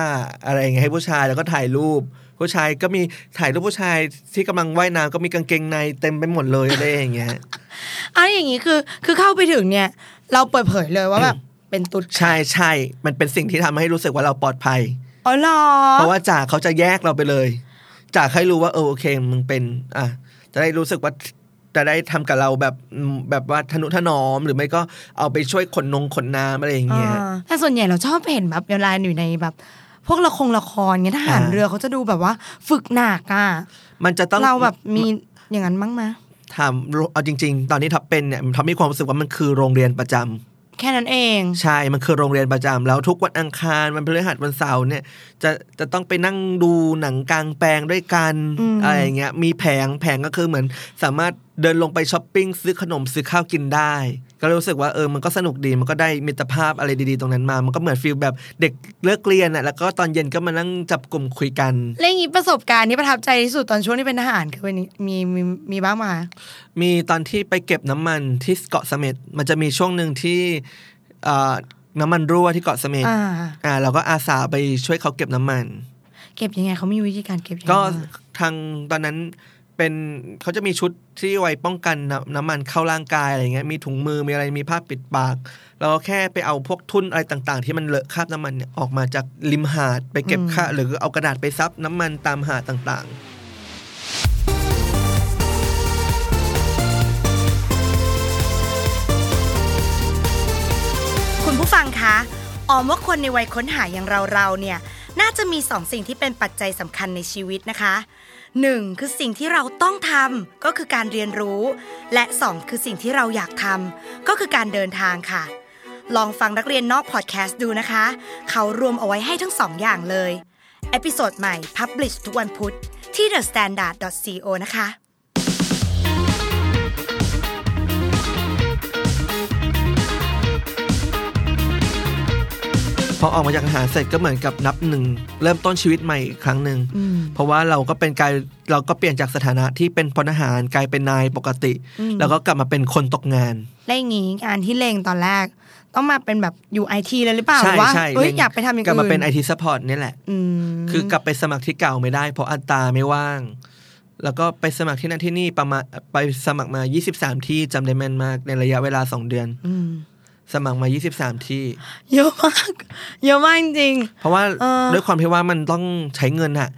อะไรอย่างเงี้ยให้ผู้ชายแล้วก็ถ่ายรูป ผู้ชายก็มีถ่ายรูปผู้ชายที่กำลังว่ายน้ำก็มีกางเกงในเต็มไปหมดเลยอะไรอย่างเงี้ยอันอย่างงี้คือคือเข้าไปถึงเนี่ย เราเปิดเผยเลยว่าแบบเป็นตุ๊ดใช่ใช่มันเป็นสิ่งที่ทำให้รู้สึกว่าเราปลอดภัยอ๋อเหรอเพราะว่าจ่าเขาจะแยกเราไปเลยจ่าให้รู้ว่าเออโอเคมึงเป็น อะจะได้รู้สึกว่า จะได้ทำกับเราแบบอืมแบบว่าทนุถนอมหรือไม่ก็เอาไปช่วยขนนงขนน้ำอะไรอย่างเงี้ยอ่าแต่ส่วนใหญ่เราชอบเห็นแบบเวลาอยู่ในแบบ พวกละครละครเงี้ยทหารอ่าเรือเขาจะดูแบบว่า ฝึกหนักอะมันจะต้องเราแบบมีอย่างนั้นบ้างไหมถามเอาจริง ๆ ตอนนี้ท็อปเป็นเนี่ยท็อปมีความรู้สึกว่ามันคือโรงเรียนประจำแค่นั้นเอง ใช่ มันคือโรงเรียนประจำแล้วทุกวันอังคารวันพฤหัสวันเสาร์เนี่ยจะจะต้องไปนั่งดูหนังกลางแปลงด้วยกันอืมอะไรอย่างเงี้ยมีแผงแผงก็คือเหมือนสามารถ เดินลงไปช้อปปิ้งซื้อขนมซื้อข้าวกินได้ ก็รู้สึกว่าเออมันก็สนุกดีมันก็ได้มิตรภาพอะไรดีๆตรงนั้นมา มันก็เหมือนฟีลแบบเด็กเลิกเรียนอะแล้วก็ตอนเย็นก็มานั่งจับกลุ่มคุยกันเรื่องนี้ประสบการณ์ที่ประทับใจที่สุดตอนช่วงที่เป็นทหารคือวันนี้มีมีมีบ้างไหมา มีตอนที่ไปเก็บน้ำมันที่เกาะเสม็ดมันจะมีช่วงหนึ่งที่เอ่อน้ำมันรั่วที่เกาะเสม็ดอ่าอ่าเราก็อาสาไปช่วยเขาเก็บน้ำมัน เก็บยังไงเขามีวิธีการเก็บยังไงก็บ้างทางตอนนั้น เป็นเขาจะมีชุดที่ไว้ป้องกันน้ำมันเข้าร่างกายอะไรเงี้ยมีถุงมือมีอะไรมีผ้าปิดปากเราแค่ไปเอาพวกทุ่นอะไรต่างๆ ที่มันเลอะคราบน้ำมันเนี่ยออกมาจากริมหาดไปเก็บค่าหรือเอากระดาษไปซับน้ำมันตามหาดต่างคุณผู้ฟังคะออมว่าคนในวัยค้นหาอย่างเราเราๆเนี่ย น่าจะมีสองสิ่งที่เป็นปัจจัยสำคัญในชีวิตนะคะ หนึ่งคือสิ่งที่เราต้องทำก็คือการเรียนรู้ และสองคือสิ่งที่เราอยากทำก็คือการเดินทางค่ะ ลองฟังนักเรียนนอกพอดแคสต์ดูนะคะ เขารวมเอาไว้ให้ทั้งสองอย่างเลย episode ใหม่ publish ทุกวันพุธที่ thestandard.co นะคะ พอออกมาจากทหารเสร็จก็เหมือนกับนับหนึ่งเริ่มต้นชีวิตใหม่อีกครั้งหนึ่งอืมเพราะว่าเราก็เป็นกลายเราก็เปลี่ยนจากสถานะที่เป็นพลทหารกลายเป็นนายปกติ แล้วก็กลับมาเป็นคนตกงานแล้วอย่างงี้งานที่เล็งตอนแรกต้องมาเป็นแบบอยู่ไอทีเลยหรือเปล่าหใช่รือว่าใช่เฮ้ยเล็งอยากไปทำอย่างกลับอื่มานเป็น IT support นี่แหละอืมคือกลับไปสมัครที่เก่าไม่ได้ เพราะอัตราไม่ว่าง แล้วก็ไปสมัครที่นั่นที่นี่ประมาณไปสมัครมา 23 ที่จำได้แม่นมากในระยะเวลา 2 เดือนอืม สมัครมา 23 ที่ เยอะมาก เยอะมากจริง เพราะว่าเออด้วยความที่ว่ามันต้องใช้เงินอะ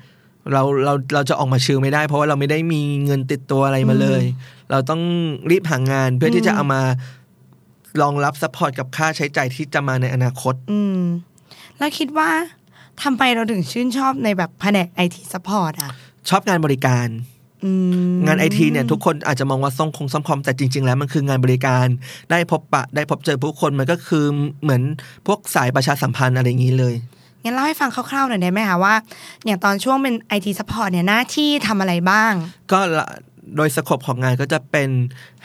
เราเราเราจะออกมา chill ไม่ได้ เพราะว่าเราไม่ได้มีเงินติดตัวอะไรมาเลย เราต้องรีบหางานเพื่อที่จะเอามารองรับ support กับค่าใช้จ่ายที่จะมาในอนาคต อืม แล้วคิดว่าทำไมเราถึงชื่นชอบในแบบแผนกไอที support อะ ชอบงานบริการอืม งานไอทีเนี่ยทุกคนอาจจะมองว่าซ่อมคงซ่อมคอมแต่จริง ๆ แล้วมันคืองานบริการ ได้พบปะได้พบเจอผู้คนมันก็คือเหมือนพวกสายประชาสัมพันธ์อะไรอย่างนี้เลยงั้นเล่าให้ฟังคร่าวๆหน่อยได้ไหมคะว่าอย่างตอนช่วงเป็นไอที support เนี่ยหน้าที่ทำอะไรบ้าง ก็ละโดย scope ของงานก็จะเป็น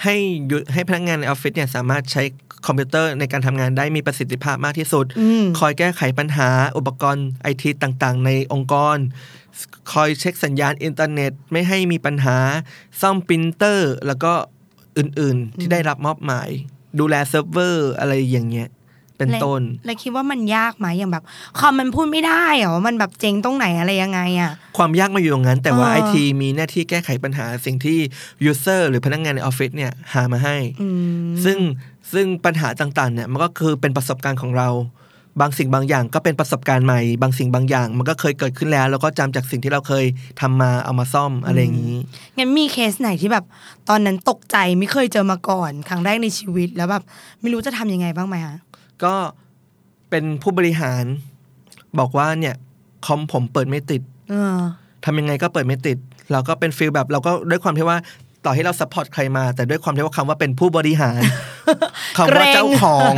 ให้ยุให้พนักงานในออฟฟิศเนี่ยสามารถใช้คอมพิวเตอร์ในการทำงานได้มีประสิทธิภาพมากที่สุดอืมคอยแก้ไขปัญหาอุปกรณ์ไอทีต่างๆ ในองค์กร คอยเช็คสัญญาณอินเทอร์เน็ต ไม่ให้มีปัญหา ซ่อมปรินเตอร์ แล้วก็อื่นๆที่ได้รับมอบหมาย ดูแลเซิร์ฟเวอร์อะไรอย่างเงี้ยเป็นต้นแล้วคิดว่ามันยากไหมอย่างแบบคอมมันพูดไม่ได้เหรอว่ามันแบบเจ๊งตรงไหนอะไรยังไงอะความยากมาอยู่ตรงนั้น แต่ว่าเออไอทีมีหน้าที่แก้ไขปัญหาสิ่งที่ user หรือพนักงานในออฟฟิศเนี่ยหามาให้อืมซึ่งซึ่งปัญหาต่างๆเนี่ยมันก็คือเป็นประสบการณ์ของเรา บางสิ่งบางอย่างก็เป็นประสบการณ์ใหม่ บางสิ่งบางอย่าง มันก็เคยเกิดขึ้นแล้ว แล้วก็จำจากสิ่งที่เราเคยทำมาเอามาซ่อมอะไรอย่างนี้งั้นมีเคสไหนที่แบบ ตอนนั้นตกใจไม่เคยเจอมาก่อน ครั้งแรกในชีวิตแล้วแบบไม่รู้จะทำยังไงบ้างไหมคะก็เป็นผู้บริหาร บอกว่าเนี่ยคอมผมเปิดไม่ติดเออทำยังไงก็เปิดไม่ติด เราก็เป็น feel แบบเราก็ด้วยความที่ว่า ต่อให้เรา support ใครมา แต่ด้วยความที่ว่าคำว่าเป็นผู้บริหารคำว่าเจ้าของ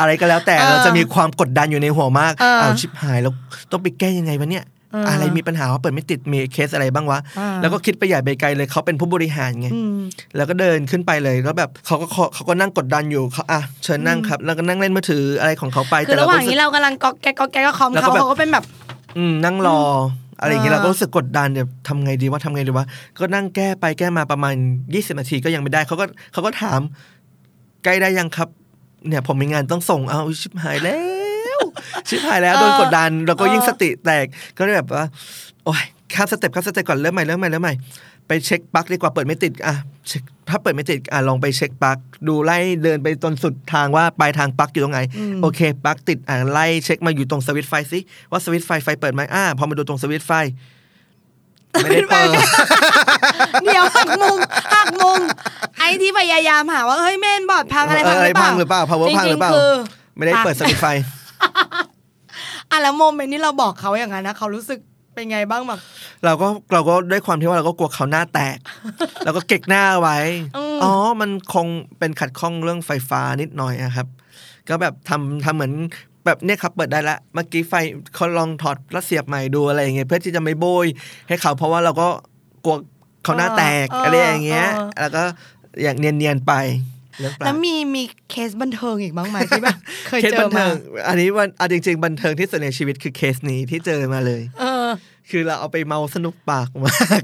อะไรก็แล้ว แต่เออเราจะมีความกดดันอยู่ในหัวมากเออเอาชิบหายแล้วต้องไปแก้ยังไงวะเนี่ยเออออะไรมีปัญหาว่าเปิดไม่ติดมีเคสอะไรบ้างวะเออแล้วก็คิดไปใหญ่ไปไกลเลยเขาเป็นผู้บริหารไงอืมแล้วก็เดินขึ้นไปเลยแล้วแบบเขาก็เขาก็นั่งกดดันอยู่เขาอะเชิญนั่งครับ แล้วก็นั่งเล่นมือถืออะไรของเขาไปคือระหว่างก็รู้สึนี้กเรากำลังก๊อกแก๊กก๊อกแก๊กก็คอมแล้วก็เขาแบบเขาก็เป็นแบบอืมนั่งรอ อะไรอย่างเงี้ยเออเราก็รู้สึกกดดันเดี๋ยวทำไงดีว่าทำไงดีวะก็นั่งแก้ไปแก้มาประมาณยี่สิบนาทีก็ยังไม่ได้เขาก็เขาก็ถามใกล้ได้ยังครับ เนี่ยผมมีงานต้องส่งเอาชิบหายแล้ว ชิบหายแล้วโดนกดดัน แล้วก็ยิ่งสติแตกก็เลยแบบว่า โอ้ยข้าม step ข้าม step ก่อนเริ่มใหม่เริ่มใหม่เริ่มใหม่ ไปเช็คปลั๊กดีกว่าเปิดไม่ติดอะเช็คถ้าเปิดไม่ติดอะลองไปเช็คปลั๊กดูไล่เดินไปจนสุดทางว่าปลายทางปลั๊กอยู่ตรงไหนโอเคปลั๊กติดอะไล่เช็คมาอยู่ตรงสวิตช์ไฟสิว่าสวิตช์ไฟไฟเปิดไหมอ่าพอมาดูตรงสวิตช์ไฟไม่ได้เปิดเดี๋ยวหักมุมหักมุมไอ้ที่พยายามหาว่าเฮ้ยเมนบอร์ดพังอะไรพังเอออะไรหรือเปพัล่างหรือเปล่า power พังหรือเปล่าจๆคือไม่ได้เปิดสวิตช์ไฟอะแล้วโมเมนต์ที่เราบอกเขาอย่างนั้นนะเขารู้สึก เป็นไงบ้างแบบเราก็เราก็ด้วยความที่ว่าเราก็กลัวเขาหน้าแตกเราก็เก็กหน้าไว้ อ๋อ มันคงเป็นขัดข้องเรื่องไฟฟ้านิดหน่อยอะครับ ก็แบบทำทำเหมือนแบบเนี่ยครับเปิดได้ละเมื่อกี้ไฟเขาลองถอดแล้วเสียบใหม่ดูอะไรอย่างเงี้ยเพื่อที่จะไม่โบ้ยให้เขาเพราะว่าเราก็กลัวเขาหน้าแตกเออออะไรอย่างเงี้ยเออแล้วก็อย่างเนียนๆไปเรื่องปลาแล้วมีมีเคสบันเทิงอีกบ้างไหมที่แบบเคยเคสเจบัอนเทิมางอันนี้วันเอาจริง ๆ บันเทิงที่สุดในชีวิตคือเคสนี้ที่เจอมาเลย เออ คือเราเอาไปเมาสนุกปากมาก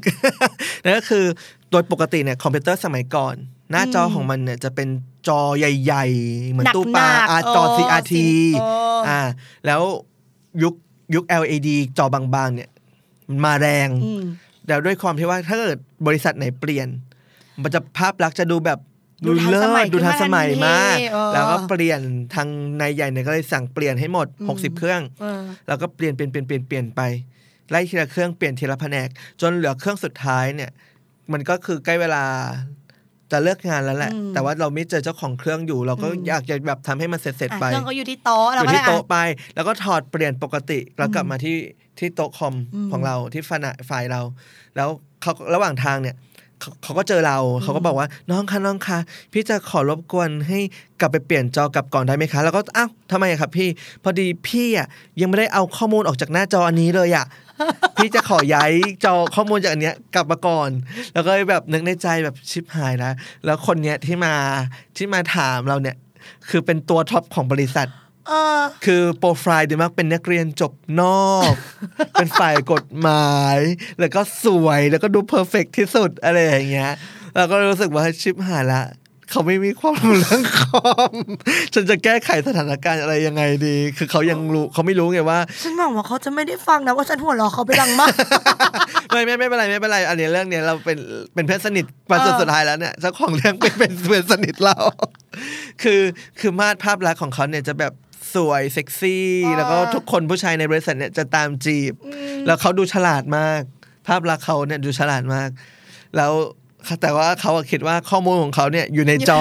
นั่นก็คือโดยปกติเนี่ยคอมพิวเตอร์สมัยก่อน หน้าจอของมันเนี่ยจะเป็นจอใหญ่ ๆ เหมือนตู้ปลาหนักๆอ่าจอเออ CRT เอออ่อ่า แล้วยุคยุค LED จอบางๆ เนี่ยมันมาแรงอืมแต่ด้วยความที่ว่าถ้าเกิดบริษัทไหนเปลี่ยน มันจะภาพลักษณ์จะดูแบบดูทันเลิสมัยศดูทันสมัยมากขึ้นมาทันทีเออแล้วก็เปลี่ยนทางนายใหญ่เนี่ยก็เลยสั่งเปลี่ยนให้หมด 60 เครื่องเออแล้วก็เปลี่ยนเปลี่ยนเปลี่ยนเปลี่ยนเปลี่ยนไป ไล่ทีละเครื่องเปลี่ยนทีละแผนก จนเหลือเครื่องสุดท้ายเนี่ย มันก็คือใกล้เวลาจะเลิกงานแล้วแหละอืมแต่ว่าเราไม่เจอเจ้าของเครื่องอยู่ เราก็อยากจะแบบทำให้มันเสร็จเสร็จอะไปเครื่องเขาอยู่ที่โต๊ะอเรายู่ก็เลที่ยโต๊ะอะไป แล้วก็ถอดเปลี่ยนปกติแล้วกลับมาที่ที่โต๊ะคอมอืมของเราที่ฝ่ายฝ่ายเรา แล้วเขาระหว่างทางเนี่ยเขาเขาก็เจอเรา เขาก็บอกว่าน้องคะน้องคะพี่จะขอรบกวนให้กลับไปเปลี่ยนจอกลับก่อนได้ไหมคะ แล้วก็อ้าวทำไมอะครับพี่ พอดีพี่อะยังไม่ได้เอาข้อมูลออกจากหน้าจออันนี้เลยอะพี่จะขอย้ายจอข้อมูลจากอันเนี้ยกลับมาก่อน แล้วก็แบบนึกในใจแบบชิบหายแล้วแล้วคนเนี้ยที่มาที่มาถามเราเนี่ย คือเป็นตัว top ของบริษัทเออคือโปรไฟล์ดีมากเป็นนักเรียนจบนอก เป็นฝ่ายกฎหมาย แล้วก็สวยแล้วก็ดู perfect ที่สุดอะไรอย่างเงี้ยเราก็รู้สึกว่าชิบหายละ เขาไม่มีความรู้เรื่องคอม ฉันจะแก้ไขสถานการณ์อะไรยังไงดี คือเขายังรู้เขาไม่รู้ไงว่า ฉันหวังว่าเขาจะไม่ได้ฟังนะว่าฉันหัวเราะเขาไปดังมาก ไม่ไม่ไม่เป็นไรไม่เป็นไรอันนี้เรื่องเนี้ยเราเป็นเป็นเพื่อนสนิทมาจนเออสุดท้ายแล้วเนี่ยเจ้าของเรื่องเป็นเป็นเพื่อนสนิทเรา คือคือมาดภาพลักษณ์ของเขาเนี่ยจะแบบสวยเซ็กซี่ แล้วก็ทุกคนผู้ชายในบริษัทเนี่ยจะตามจีบ แล้วเขาดูฉลาดมาก ภาพลักษณ์เขาเนี่ยดูฉลาดมาก แล้ว แต่ว่าเขาอะคิดว่าข้อมูลของเขาเนี่ยอยู่ในจอ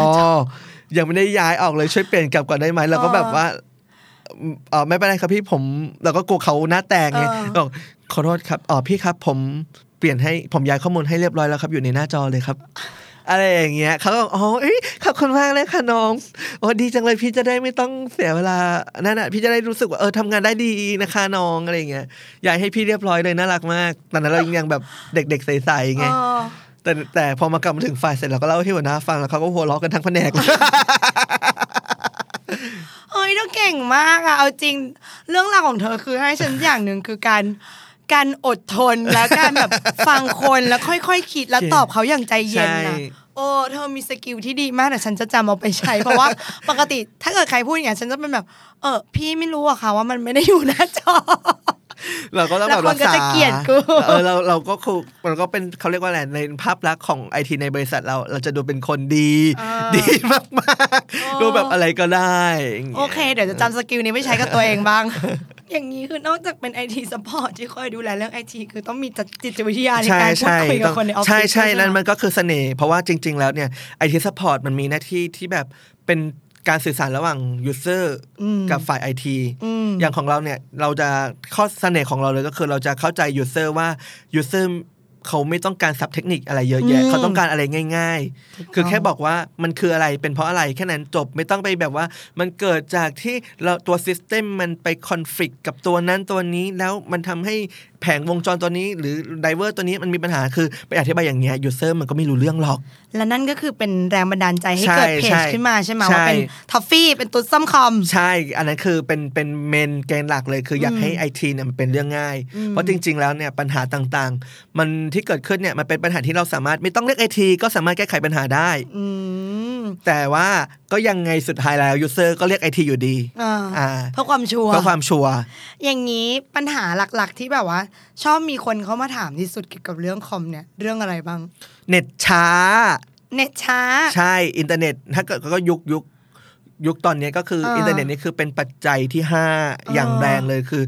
ยังไม่ได้ย้ายออกเลยช่วยเปลี่ยนกลับก่อนได้ไหมแล้วก็แบบว่าเออไม่เป็นไรครับพี่ผมเราก็กลัวเขาหน้าแตกไงเออบอกขอโทษครับอ๋อพี่ครับ ผมเปลี่ยนให้ผมย้ายข้อมูลให้เรียบร้อยแล้วครับ อยู่ในหน้าจอเลยครับ อะไรอย่างเงี้ยเขาก็บอกอ๋อเอ้ยขอบคุณมากเลยค่ะน้องโอ้ดีจังเลยพี่จะได้ไม่ต้องเสียเวลานั่นน่ะพี่จะได้รู้สึกว่าเออทำงานได้ดีนะคะน้องอะไรอย่างเงี้ยย้ายให้พี่เรียบร้อยเลยน่ารักมากตอนนั้นเรายังแบบเด็กๆใสๆไงเออ แต่แต่พอมากลับมาถึงฝ่ายเสร็จเราก็เล่าให้หัวหน้าฟังแล้วเขาก็หัวเราะกันทั้งแผนก เฮ้ยเธอเก่งมากอะเอาจริง เรื่องราวของเธอคือให้ฉันอย่างหนึ่งคือการการอดทนและการแบบฟังคนแล้วค่อยๆคคิดแล้วตอบเขาอย่างใจเย็นใช่นะโอ้เธอมีสกิลที่ดีมากแต่ฉันจะจำเอาไปใช้ เพราะว่าปกติถ้าเกิดใครพูดอย่างนี้นฉันจะเป็นแบบ เออพี่ไม่รู้อะค่ะว่ามันไม่ได้อยู่หน้าจอ เราก็ต้องแล้แบวบคนรักก็ษาจะเกลียดกูเออเราเราก็คือเราก็เป็นเขาเรียกว่าอะไรในภาพลักษณ์ของไอทีในบริษัทเราเราจะดูเป็นคนดีอ่าดีมากๆดูแบบอะไรก็ได้ย่างงี้ยโอเค เดี๋ยวจะจำ skill นี้ไปใช้กับตัวเองบ้าง อย่างนี้คือนอกจากเป็นไอที support ที่คอยดูแลเรื่องไอทีคือต้องมีจิตวิทยาในใช่การพูดใช่คุยกับคนในออฟฟิศใช่ใช่ด้วยนั่นไหมันก็คือเสน่ห์เพราะว่าจริง ๆ แล้วเนี่ยไอที support มันมีหน้าที่ที่แบบเป็น การสื่อสารระหว่าง user อืมกับฝ่ายไอทีอืมอย่างของเราเนี่ย เราจะข้อเสน่ห์ของเราเลยก็คือเราจะเข้าใจ user ว่า user เขาไม่ต้องการศัพท์เทคนิคอะไรเยอะแยะอืมเขาต้องการอะไรง่ายถูกต้องๆคือแค่บอกว่ามันคืออะไรเป็นเพราะอะไรแค่นั้นจบไม่ต้องไปแบบว่า มันเกิดจากที่เราตัวซิสเต็มมันไปคอน FLICT กับตัวนั้นตัวนี้แล้วมันทำให้แผงวงจรตัวนี้ หรือ driver ตัวนี้มันมีปัญหาคือไปอธิบายอย่างเงี้ย user มันก็ไม่รู้เรื่องหรอก และนั่นก็คือเป็นแรงบันดาลใจให้ใช่เกิดเพใช่จขึ้นมาใช่ไหมใช่ว่าเป็นทอฟฟี่เป็นตุ๊ดซ่อมคอมใช่ อันนั้นคือเป็นเป็น main เกณฑ์หลักเลยคืออยากให้ไอทีเนี่ยมันเป็นเรื่องง่าย เพราะจริง ๆ แล้วเนี่ยปัญหาต่างๆ มันที่เกิดขึ้นเนี่ยมันเป็นปัญหาที่เราสามารถไม่ต้องเรียกไอทีก็สามารถแก้ไขปัญหาได้อืมแต่ว่าก็ยังไงสุดท้ายแล้ว user ก็เรียกไอทีอยู่ดีอ่าอ่าเพื่อความชัวร์เพื่อความชัวร์อย่างนี้ปัญหาหลักๆที่แบบว่า ชอบมีคนเขามาถามที่สุดเกี่ยวกับเรื่องคอมเนี่ยเรื่องอะไรบ้าง เน็ตช้า เน็ตช้า ใช่อินเทอร์เน็ตถ้าเกิดก็ยุคยุคยุคตอนนี้ก็คืออาอินเทอร์เน็ตนี่คือเป็นปัจจัยที่ห้าอย่างแรงเลยคือ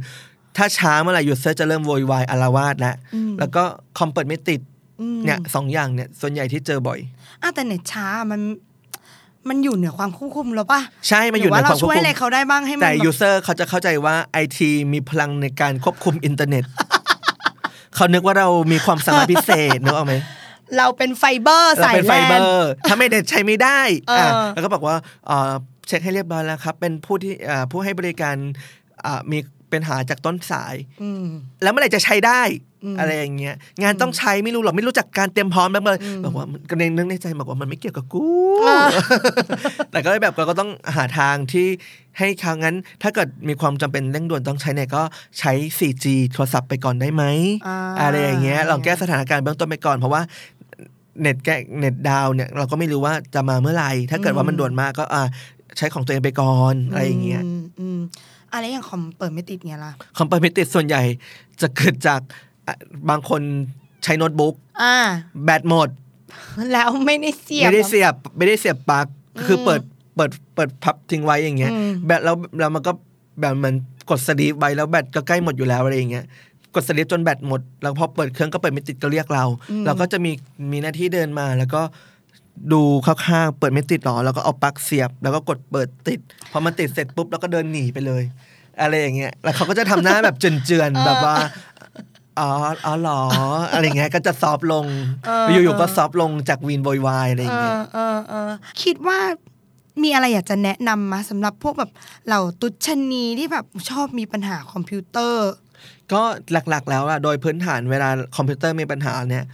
ถ้าช้าเมื่อไหร่ยูเซอร์จะเริ่มโวยวายอารวาสแล้วอืมแล้วก็คอมเปิดไม่ติดอืมเนี่ยสองอย่างเนี่ย ส่วนใหญ่ที่เจอบ่อยอะแต่เน็ตช้ามันมันอยู่เหนือความควบคุมแล้วป่ะใช่มันอยู่หรืในว่าความเราควบช่วยคุอะไรมเขาได้บ้างให้มันแต่แบบยูเซอร์เขาจะเข้าใจว่าไอทีมีพลังในการควบคุมอินเทอร์เน็ตเขานึกว่าเรามีความสามารถพิเศษนึกออกไหมเราเป็นไฟเบอร์เราสายเป็นแลไฟเบนอร์ถ้าไม่เด็ดใช้ไม่ได้เอออะแล้วก็บอกว่าเอ่อเช็คให้เรียบร้อยแล้วครับ เป็นผู้ที่อ่าผู้ให้บริการอ่ามี เป็นหาจากต้นสายอืมแล้วเมื่อไหร่จะใช้ได้อืมอะไรอย่างเงี้ยงานต้องใช้ไม่รู้หรอกไม่รู้จักการเตรียมพร้อมแล้วเลยอืมบอกว่ามันก็นึกในใจบอกว่ามันไม่เกี่ยวกับกูอ่าแต่ก็เลยแบบเราก็ต้องหาทางที่ให้เขางั้น ถ้าเกิดมีความจำเป็นเร่งด่วนต้องใช้เนี่ยก็ใช้ 4G โทรศัพท์ไปก่อนได้ไหมอ่าอะไรอย่างเงี้ยลองแก้สถานการณ์เบื้องต้นไปก่อนเพราะว่าเน็ตแกเน็ต down เนี่ยเราก็ไม่รู้ว่าจะมาเมื่อไหร่ถ้าเกิดว่ามันด่วนมากก็อ่าใช้ของตัวเองไปก่อนอะไรอย่างเงี้ยม อืมอะไรอย่างคอมเปิดไม่ติดเงี้ยล่ะคอมพิวเตอร์ส่วนใหญ่จะเกิดจากอะบางคนใช้โน้ตบุ๊กอ่าแบตหมด แล้วไม่ได้เสียบ ไม่ได้เสียบ ไม่ได้เสียบปลั๊กคือเปิดเปิดเปิดพับทิ้งไว้อย่างเงี้ยอืมแบตแล้วแล้วมันก็แบบเหมือนกด sleep ไว้แล้วแบตก็ใกล้หมดอยู่แล้วอะไรอย่างเงี้ยกดสลีปจนแบตหมด แล้วพอเปิดเครื่องก็เปิดไม่ติดก็เรียกเรา เราก็จะมีมีหน้าที่เดินมาแล้วก็ ดูข้างๆเปิดไม่ติดหรอ แล้วก็เอาปลั๊กเสียบ แล้วก็กดเปิดติด พอมันติดเสร็จปุ๊บ แล้วก็เดินหนีไปเลย อะไรอย่างเงี้ย แล้วเขาก็จะทำหน้าแบบเจือนๆ แบบว่า อ๋อ อ๋อเหรอ อะไรเงี้ย ก็จะซอฟต์ลงเอออยู่ๆ ก็ซอฟต์ลงจากวีนโวยวายอะไรอเอย่างเงี้ยอเออเออคิดว่ามีอะไรอยากจะแนะนำมาสำหรับพวกแบบเหล่าตุชนีที่แบบชอบมีปัญหาคอมพิวเตอร์ ก็หลักๆแล้วอะโดยพื้นฐานเวลาคอมพิวเตอร์มีปัญหาเนี่ย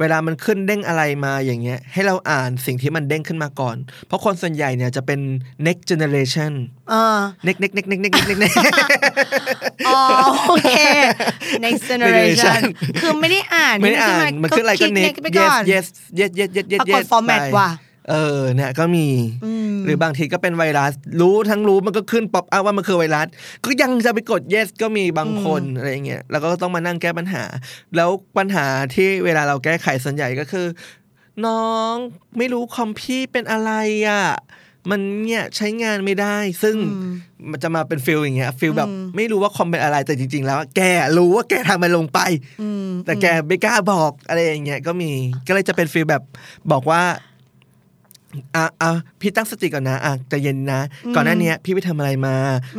เวลามันขึ้นเด้งอะไรมาอย่างเงี้ย ให้เราอ่านสิ่งที่มันเด้งขึ้นมาก่อน เพราะคนส่วนใหญ่เนี่ยจะเป็น next generation เออ next next next next next next next อ๋อโอเค next generation คือไม่ได้อ่านไม่ได้อ่านมันขึ้นอะไรก็คิด next ไปก่อน yes yes yes yes yes yes ปรากฏ yes format ไปว่ะ เออเนี่ยก็มีอืมหรือบางทีก็เป็นไวรัส รู้ทั้งรู้มันก็ขึ้น pop-up ว่ามันคือไวรัส ก็ยังจะไปกด yes ก็มีบางคนอะไรอย่างเงี้ยแล้วก็ต้องมานั่งแก้ปัญหา แล้วปัญหาที่เวลาเราแก้ไขส่วนใหญ่ก็คือ น้องไม่รู้คอมพี่เป็นอะไรอะมันเนี่ยใช้งานไม่ได้ ซึ่งมันจะมาเป็น feel อย่างเงี้ย feel แบบไม่รู้ว่าคอมเป็นอะไรแต่จริง ๆ แล้ว แกรู้ว่าแกทำมันลงไปอืมแต่แกไม่กล้าบอกอะไรอย่างเงี้ยก็มีก็เลยจะเป็นฟีลแบบบอกว่า อะอะพี่ตั้งสติก่อนนะอะใจเย็นนะ ก่อนหน้าเนี้ยพี่ไปทำอะไรมา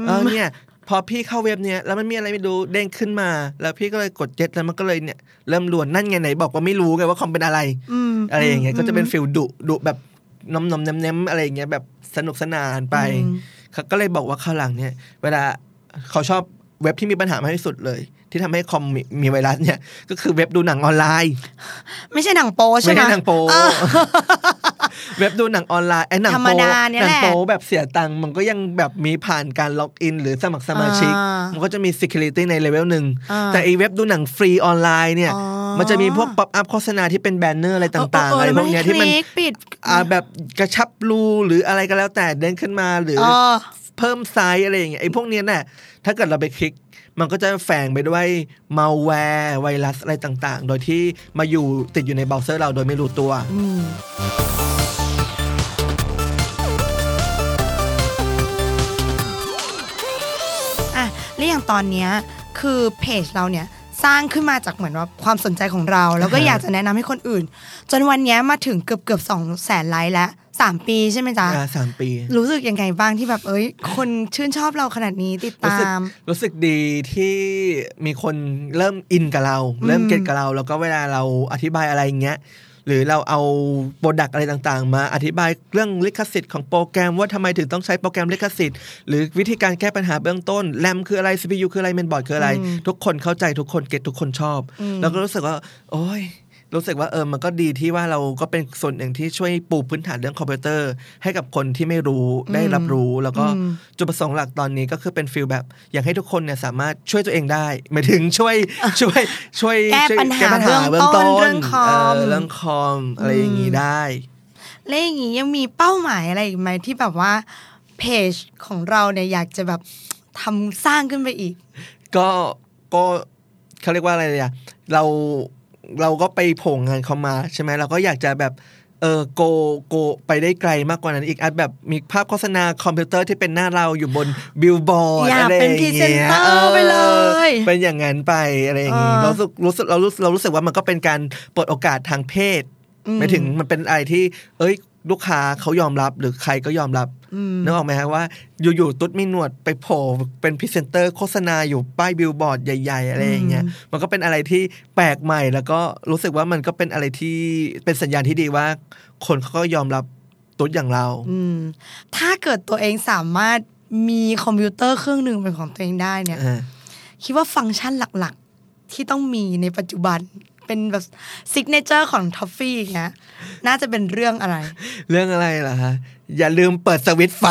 เออเนี่ย พอพี่เข้าเว็บเนี้ยแล้วมันมีอะไรไม่รู้เด้งขึ้นมา แล้วพี่ก็เลยกดเจ็ดแล้วมันก็เลยเนี่ยเริ่มลวนนั่นไงไหนบอกว่าไม่รู้ไงว่าคอมเป็นอะไรอืมอะไรอย่างเงี้ยก็จะเป็นฟิลดุดุแบบนมนมๆเน้มๆอะไรอย่างเงี้ยแบบสนุกสนานไปอืมเขาก็เลยบอกว่าข้างหลังเนี่ย เวลาเขาชอบ เว็บที่มีปัญหามากที่สุดเลย ที่ทำให้คอมมีมีไวรัสเนี่ย ก็คือเว็บดูหนังออนไลน์ ไม่ใช่หนังโป๊ใช่ไม่ไหมใช่หนังโป๊เออเว็บดูหนังออนไลน์ไอ้หนังธรรมโป๊ดาเนี่ยหนัแหละโป๊แบบเสียตังค์มันก็ยังแบบมีผ่านการล็อกอิน หรือสมัครสมาชิกอ่ามัมันก็จะมี security ในเลเวลหนึ่งอ่าแต่ไอีเว็บดูหนังฟรีออนไลน์เนี่ยอ๋อมันจะมีพวกป๊อปอัพโฆษณาที่เป็นแบนเนอร์อะไรต่างๆเอออะไรเออพวกเนี้ยที่มันให้คลิกปิดอ่าแบบกระชับรูหรืออะไรก็แล้วแต่เด้งขึ้นมาหรือเออเพิ่มไซส์อะไรอย่างเงี้ยไอ้พวกเนี้ยน่ะ ถ้าเกิดเราไปคลิก มันก็จะแฝงไปด้วยมาแวร์ไวรัสอะไรต่างๆ โดยที่มาอยู่ติดอยู่ในเบราว์เซอร์เราโดยไม่รู้ตัวอืมอะแล้วอย่างตอนเนี้ยคือเพจเราเนี่ยสร้างขึ้นมาจากเหมือนว่าความสนใจของเรา แล้วก็อยากจะแนะนำให้คนอื่น จนวันเนี้ยมาถึงเกือบเกือบสองแสนไลค์แล้ว สามปีใช่ไหมจ๊ะอ่าสามปี รู้สึกยังไงบ้างที่แบบเอ้ย คนชื่นชอบเราขนาดนี้ติดรู้ตาสึกมรู้สึกดีที่มีคนเริ่มอินกับเรา เริ่มเก็ตกับเรา แล้วก็เวลาเราอธิบายอะไรอย่างเงี้ยหรือเราเอาโปรดักอะไรต่างๆ มาอธิบายเรื่องลิขสิทธิ์ของโปรแกรมว่าทำไมถึงต้องใช้โปรแกรมลิขสิทธิ์ หรือวิธีการแก้ปัญหาเบื้องต้นแรมคืออะไร CPU คืออะไรเมนบอร์ดคืออะไร ทุกคนเข้าใจทุกคนเก็ตทุกคนชอบ แล้วก็รู้สึกว่า โอ้ย รู้สึกว่าเออมันก็ดีที่ว่าเราก็เป็นส่วนหนึ่งที่ช่วยปูพื้นฐานเรื่องคอมพิวเตอร์ ให้กับคนที่ไม่รู้ได้รับรู้ แล้วก็จุดประสงค์หลักตอนนี้ก็คือเป็น feel แบบ อยากให้ทุกคนเนี่ยสามารถช่วยตัวเองได้หมายถึงช่วยช่วยช่วยแก้ช่วยปัญหาแก้ปัญหาเบื้เบื้อองงต้ต้นนเรื่องคอมเเรื่องคอมอะไรอย่างนี้ได้และอย่างนี้ยังมีเป้าหมายอะไรอีกไหมที่แบบว่าเพจของเราเนี่ยอยากจะแบบทำสร้างขึ้นไปอีก ก็ก็เขาเรียกว่าอะไรเนี่ยเรา เราก็ไปโผงงานเขามาใช่ไหมเราก็อยากจะแบบเออ go go ไปได้ไกลมากกว่านั้นอีกอาจแบบมีภาพโฆษณาคอมพิวเตอร์ที่เป็นหน้าเราอยู่บนบิลบอร์ดอยากอะไรเป็นอย่างเงี้ย presenter ไปเลย เป็นอย่างนั้นไปอะไรอย่างงี้เออเรารู้สึกรู้สึกเรารู้เรารู้สึกว่ามันก็เป็นการเปิดโอกาสทางเพศหมายถึงมันเป็นอะไรที่ เอ้ย ลูกค้าเขายอมรับหรือใครก็ยอมรับอืมนึกออกไหมฮะว่า อยู่ๆตุ๊ดมีหนวดไปโผล่เป็นพรีเซนเตอร์โฆษณาอยู่ป้ายบิลบอร์ดใหญ่ ๆ อะไรอย่างเงี้ยมันก็เป็นอะไรที่แปลกใหม่ แล้วก็รู้สึกว่ามันก็เป็นอะไรที่เป็นสัญญาณที่ดีว่า คนเขาก็ยอมรับตุ๊ดอย่างเราอืมถ้าเกิดตัวเองสามารถมีคอมพิวเตอร์เครื่องหนึ่งเป็นของตัวเองได้เนี่ยอ่าคิดว่าฟังก์ชันหลักๆ ที่ต้องมีในปัจจุบัน เป็นแบบ signature ของท็อฟฟี่เงี้ยน่าจะเป็นเรื่องอะไร เรื่องอะไรล่ะฮะ อย่าลืมเปิดสวิตช์ไฟ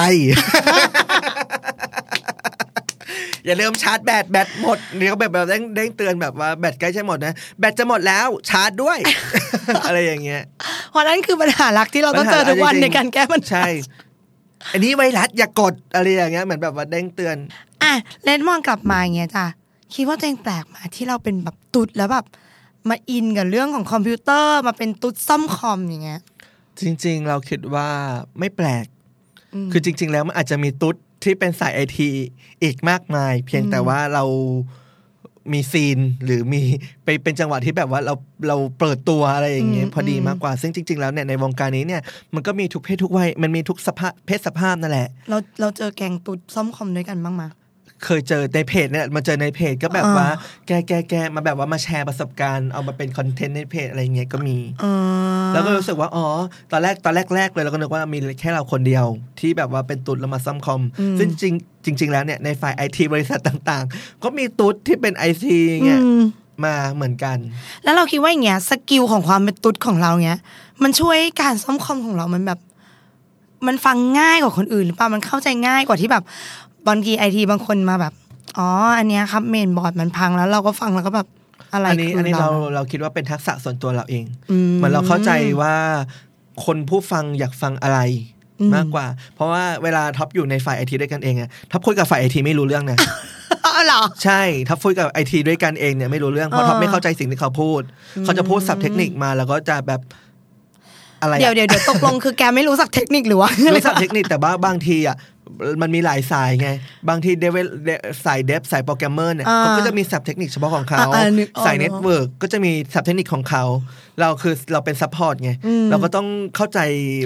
อย่าลืมชาร์จแบตแบตหมดนี่เขาแบบแบบเด้งเด้งเตือนแบบว่าแบตใกล้จะหมดนะแบตจะหมดแล้วชาร์จด้วย อะไรอย่างเงี้ยเพราะนั้นคือปัญหาหลักที่เราต้องเจอทุกวันในการแก้ปัญหาใช่อันนี้ไวรัสอย่ากดอะไรอย่างเงี้ยเหมือนแบบว่าเด้งเตือน อะเลนมองกลับมาอย่างเงี้ยจ้ะคิดว่าตัวเองแปลกมาที่เราเป็นแบบตุ๊ดแล้วแบบ มาอินกับเรื่องของคอมพิวเตอร์มาเป็นตุ๊ดซ่อมคอมอย่างเงี้ย จริง ๆ เราคิดว่าไม่แปลก คือจริง ๆ แล้วมันอาจจะมีตุ๊ดที่เป็นสายไอทีอีกมากมาย เพียงแต่ว่าเรามีซีนหรือมีไปเป็นจังหวะที่แบบว่าเราเราเปิดตัวอะไรอย่างเงี้ยอืมพอดีอืมมากกว่า ซึ่งจริง ๆ แล้วเนี่ยในวงการนี้เนี่ยมันก็มีทุกเพศทุกวัยมันมีทุกสภาพเพศสภาพนั่นแหละ เราเราเจอแกงตุ๊ดซ่อมคอมด้วยกันบ้างมา เคยเจอในเพจเนี่ยมาเจอในเพจก็แบบอ่าว่า แกแกแกมาแบบว่ามาแชร์ประสบการณ์เอามาเป็น content ในเพจอะไรเงี้ยก็มีเออแล้วก็รู้สึกว่าอ๋อตอนแรกตอนแรกๆเลยเราก็นึกว่ามีแค่เราคนเดียว ที่แบบว่าเป็นตุ๊ดแล้วมาซ่อมคอม ซึ่งจริงจริง ๆ แล้วเนี่ยในฝ่ายไอทีบริษัทต่างๆ ก็มีตุ๊ดที่เป็นไอทีเนี่ยอืมมาเหมือนกัน แล้วเราคิดว่าอย่างเงี้ย skill ของความเป็นตุ๊ดของเราเงี้ย มันช่วยการซ่อมคอมของเรามันแบบ มันฟังง่ายกว่าคนอื่นหรือเปล่ามันเข้าใจง่ายกว่าที่แบบ บางทีไอทีบางคนมาแบบ อ๋อ อันเนี้ยครับเมนบอร์ดมันพังแล้วเราก็ฟังแล้วก็แบบอะไรอันนี้คือันนี้เราเราเราคิดว่าเป็นทักษะส่วนตัวเราเองอืมเหมือนเราเข้าใจว่าคนผู้ฟังอยากฟังอะไรอืมมากกว่า เพราะว่าเวลาท็อปอยู่ในฝ่ายไอทีด้วยกันเองอะท็อปคุยกับฝ่ายไอทีไม่รู้เรื่องนะอ๋อเหรอใช่ท็อปคุยกับไอทีด้วยกันเองเนี่ยไม่รู้เรื่องเพราะเออท็อปไม่เข้าใจสิ่งที่เขาพูด เขาจะพูดศัพท์เทคนิคมาแล้วก็จะแบบอะไรอะเดี๋ยวเดี๋ยวเดี๋ยวตกลงคือแกไม่รู้ศัพท์เทคนิคหรือว่ารู้ศัพท์เทคนิคแต่ว่าบางทีอะ มันมีหลายสายไง บางที dev สาย dev สายโปรแกรมเมอร์เนี่ยอ่าเขาก็จะมีศัพท์เทคนิคเฉพาะของเขาอ่าอ่านึกออกสาย network ก็จะมีศัพท์เทคนิคของเขา เราคือเราเป็น support ไงอืมเราก็ต้องเข้าใจ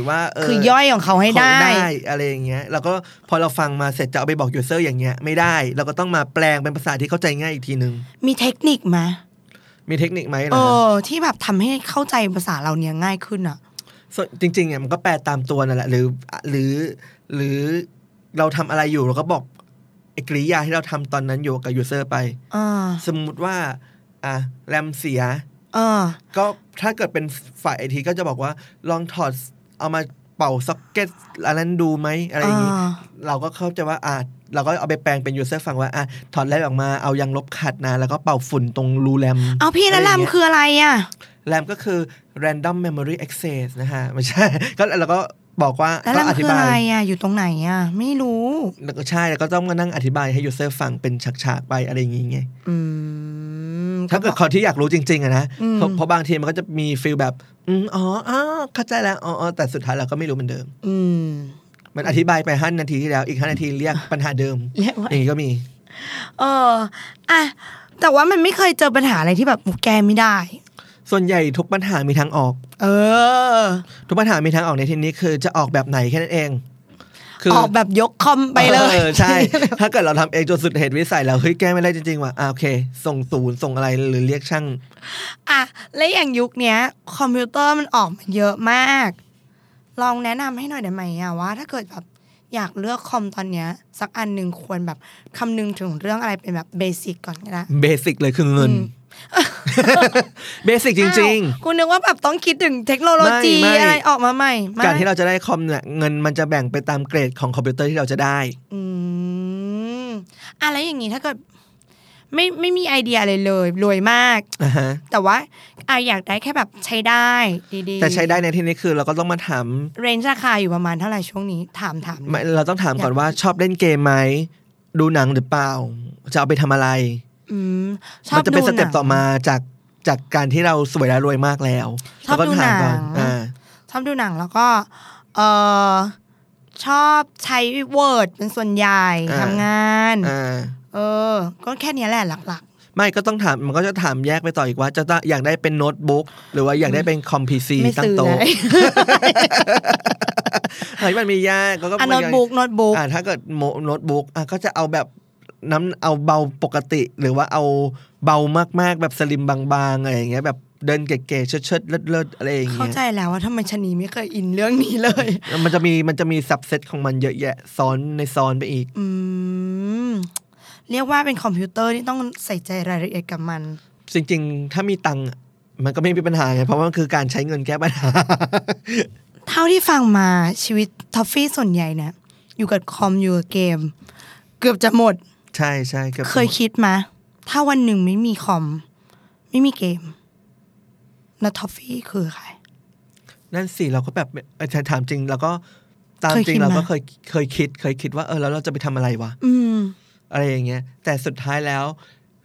ว่าเออคือย่อยของเขาให้ของได้อะไรอย่างเงี้ยเราก็พอเราฟังมาเสร็จจะเอาไปบอก user อย่างเงี้ยไม่ได้ เราก็ต้องมาแปลงเป็นภาษาที่เข้าใจง่ายอีกทีนึง มีเทคนิคไหมมีเทคนิคไหมเหรเอออที่แบบทำให้เข้าใจภาษาเราเนี่ยง่ายขึ้นอะส่วนจริงๆเนี่ยมันก็แปลตามตัวนั่นแหละหรือหรือหรือ เราทำอะไรอยู่เราก็บอกไอ้กิริยาที่เราทำตอนนั้นอยู่กับ user ไปอ่าสมมุติว่า อะแรมเสียเออก็ถ้าเกิดเป็นฝ่ายไอทีก็จะบอกว่า ลองถอดเอามาเป่าซ็อกเก็ตอันนั้นดูไหมอะไรอย่างงี้อ่าเราก็เข้าใจว่าอะเราก็เอาไปแปลงเป็น user ฟังว่าอะถอดแรมออกมาเอายางลบขัดนะ แล้วก็เป่าฝุ่นตรงรูแรม เอาพี่แล้วะแรไรย่างมเงี้ยคืออะไรอะแรมก็คือ random memory access นะฮะ ไม่ใช่ ก็เราก็ บอกว่าแล้วก็แรมอคืธิออะบาไรยอะอยู่ตรงไหนอะ ไม่รู้แล้วก็ใช่แล้วก็ต้องมานั่งอธิบายให้ user ฟังเป็นฉากๆไปอะไรอย่างงี้ไงอืมถ้าเกิดคนที่อยากรู้จริงๆอะนะอืมเพราะเพราะบางทีมันก็จะมีฟีลแบบอืมอ๋ออ๋อเข้าใจแล้วอ๋ออ๋อแต่สุดท้ายเราก็ไม่รู้เหมือนเดิม อืมมันอธิบายไปห้านาทีที่แล้ว อีกห้านาทีเรียกปัญหาเดิมเรียกว่าอย่างนี้ก็มี เอออะแต่ว่ามันไม่เคยเจอปัญหาอะไรที่แบบแกไม่ได้ ส่วนใหญ่ทุกปัญหามีทางออก เออ ทุกปัญหามีทางออกในที่นี้คือจะออกแบบไหนแค่นั้นเองออกแบบยกคอมไปเลยออใช่ ถ้าเกิดเราทำเองจนสุดเหตุวิสัยแล้วเฮ้ยแก้ไม่ได้จริงๆว่ะอ่าโอเค ส่งศูนย์ส่งอะไรหรือเรียกช่าง อะและอย่างยุคเนี้ย คอมพิวเตอร์มันออกมาเยอะมาก ลองแนะนำให้หน่อยได้ไหมอะว่า ถ้าเกิดแบบอยากเลือกคอมตอนเนี้ย สักอันหนึ่งควรแบบคำนึงถึงเรื่องอะไรเป็นแบบ basic ก่อนก็ได้ basic เลยคือเงิน basic จริงอ้าวคุณนึกว่าแบบต้องคิดถึงเทคโนโลยีไม่ไม่อะไรออกมาใหม่ไม่ๆการที่เราจะได้คอมเนี่ยเงินมันจะแบ่งไปตามเกรดของคอมพิวเตอร์ที่เราจะได้ อืมอะไรอย่างงี้ถ้าเกิดไม่ไม่มีไอเดียอะไรเลยรวยมากอ่าฮะแต่ว่าอะอยากได้แค่แบบใช้ได้ดีๆ แต่ใช้ได้ในที่นี้คือเราก็ต้องมาถามเรนจ์ราคาอยู่ประมาณเท่าไหร่ช่วงนี้ถามถามไม่เราต้องถามก่อนว่าชอบเล่นเกมไหมดูหนังหรือเปล่า จะเอาไปทำอะไร อืมชอมับจะเป็นดูสหเต็ปนังต่อมาจากจากการที่เราสวยและรวยมากแล้วชอบเราก็ถามก่อนดูหนังอ่าชอบดูหนังแล้วก็ เออชอบใช้ Word เป็นส่วนใหญ่อ่าทำงานอ่าเออ ก็แค่เนี้ยแหละหลักไม่ก็ต้องถามมันก็จะถามแยกไปต่ออีกว่า จะต้องอยากได้เป็นโน้ตบุ๊กหรือว่าอยากได้เป็นคอม PC ไม่ตั้งซื้อโต๊ะเลยเฮ้ยมันมีแยกก็ก็อะโน้ตบุ๊กโน้ตบุ๊กอ่าถ้าเกิดโมโน้ตบุ๊กอะก็จะเอาแบบ น้ำเอาเบาปกติ หรือว่าเอาเบามากๆ แบบ slim บางๆอะไรอย่างเงี้ยแบบเดินเก๋ๆเชิดๆเลิศๆอะไรอย่างเงี้ยเข้าใจแล้วว่าทำไมชะนีไม่เคยอินเรื่องนี้เลย มันจะมีมันจะมี subset ของมันเยอะแยะซ้อนในซ้อนไปอีก อืมเรียกว่าเป็นคอมพิวเตอร์ที่ต้องใส่ใจรายละเอียดกับมัน จริงๆ ถ้ามีตังค์อะมันก็ไม่มีปัญหาไงเพราะว่ามันคือการใช้เงินแก้ปัญหา เท่าที่ฟังมาชีวิตทอฟฟี่ส่วนใหญ่เนี่ยอยู่กับคอมอยู่กับเกม เกือบจะหมด ใช่ใช่กือบเคยคิดมา ถ้าวันหนึ่งไม่มีคอม ไม่มีเกมแล้วทอฟฟี่คือใคร นั่นสิเราก็แบบเออถามจริงเราก็ตามเคยคิดจริคิงเราก็ไหมเคยเคยคิด เคยคิดว่าเออแล้วเราจะไปทำอะไรวะอืม อะไรอย่างเงี้ย แต่สุดท้ายแล้ว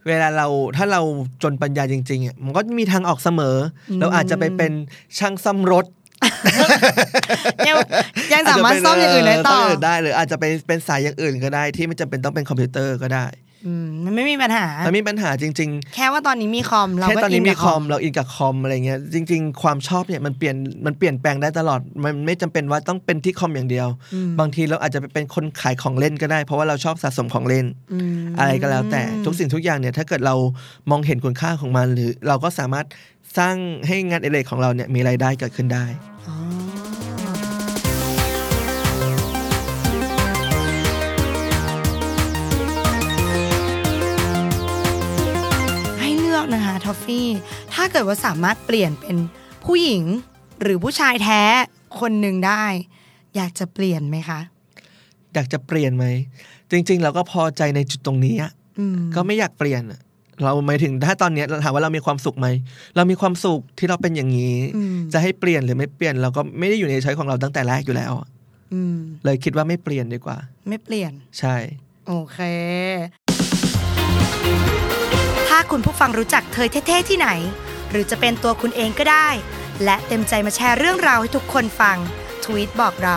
เวลาเราถ้าเราจนปัญญาจริงๆอะมันก็มีทางออกเสมออเราอาจจะไปเป็นช่างซ่อมรถ ยังยังสามารถซ่อมอย่างอื่นได้ต่อซ่มย่างอื่นได้หรืออาจจะไปเป็นสายอย่างอื่นก็ได้ ที่ไม่จำเป็นต้องเป็นคอมพิวเตอร์ก็ได้อืมมันไม่มีปัญหามันมีปัญหาจริง ๆ แค่ว่าตอนนี้มีคอมเราแค่ก็ตอนนี้อิมีกับคอมเราอินกับคอมอะไรเงี้ยจริง ๆ ความชอบเนี่ยมันเปลี่ยนมันเปลี่ยนแปลงได้ตลอด มันไม่จำเป็นว่าต้องเป็นที่คอมอย่างเดียว บางทีเราอาจจะไปเป็นคนขายของเล่นก็ได้ เพราะว่าเราชอบสะสมของเล่นอืมอะไรก็แล้วแต่ทุกสิ่งทุกอย่างเนี่ยถ้าเกิดเรามองเห็นคุณค่าของมันหรือเราก็สามารถ สร้างให้งานอดิเรกของเราเนี่ยมีรายได้เกิดขึ้นได้อ๋อให้เลือกนะคะทอฟฟี่ ถ้าเกิดว่าสามารถเปลี่ยนเป็นผู้หญิงหรือผู้ชายแท้คนหนึ่งได้ อยากจะเปลี่ยนไหมคะ อยากจะเปลี่ยนไหม จริง ๆ เราก็พอใจในจุดตรงนี้อะอืมก็ไม่อยากเปลี่ยนอะ เราหมายถึงถ้าตอนเนี้ยเราถามว่าเรามีความสุขไหมเรามีความสุขที่เราเป็นอย่างนี้อืมจะให้เปลี่ยนหรือไม่เปลี่ยนเราก็ไม่ได้อยู่ในช้อยของเราตั้งแต่แรกอยู่แล้วอืมเลยคิดว่าไม่เปลี่ยนดีกว่า ไม่เปลี่ยน ใช่ โอเค ถ้าคุณผู้ฟังรู้จักเธอเท่ๆที่ไหน หรือจะเป็นตัวคุณเองก็ได้ และเต็มใจมาแชร์เรื่องราวให้ทุกคนฟังทวีตบอกเรา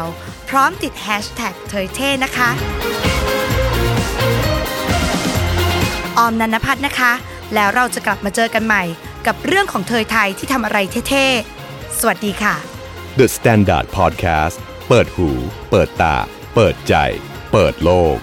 พร้อมติดแฮชแท็กเธอเท่นะคะ ออมนันพัฒน์นะคะ แล้วเราจะกลับมาเจอกันใหม่ กับเรื่องของเธอไทยที่ทำอะไรเท่ๆ สวัสดีค่ะ The Standard Podcast เปิดหู เปิดตา เปิดใจ เปิดโลก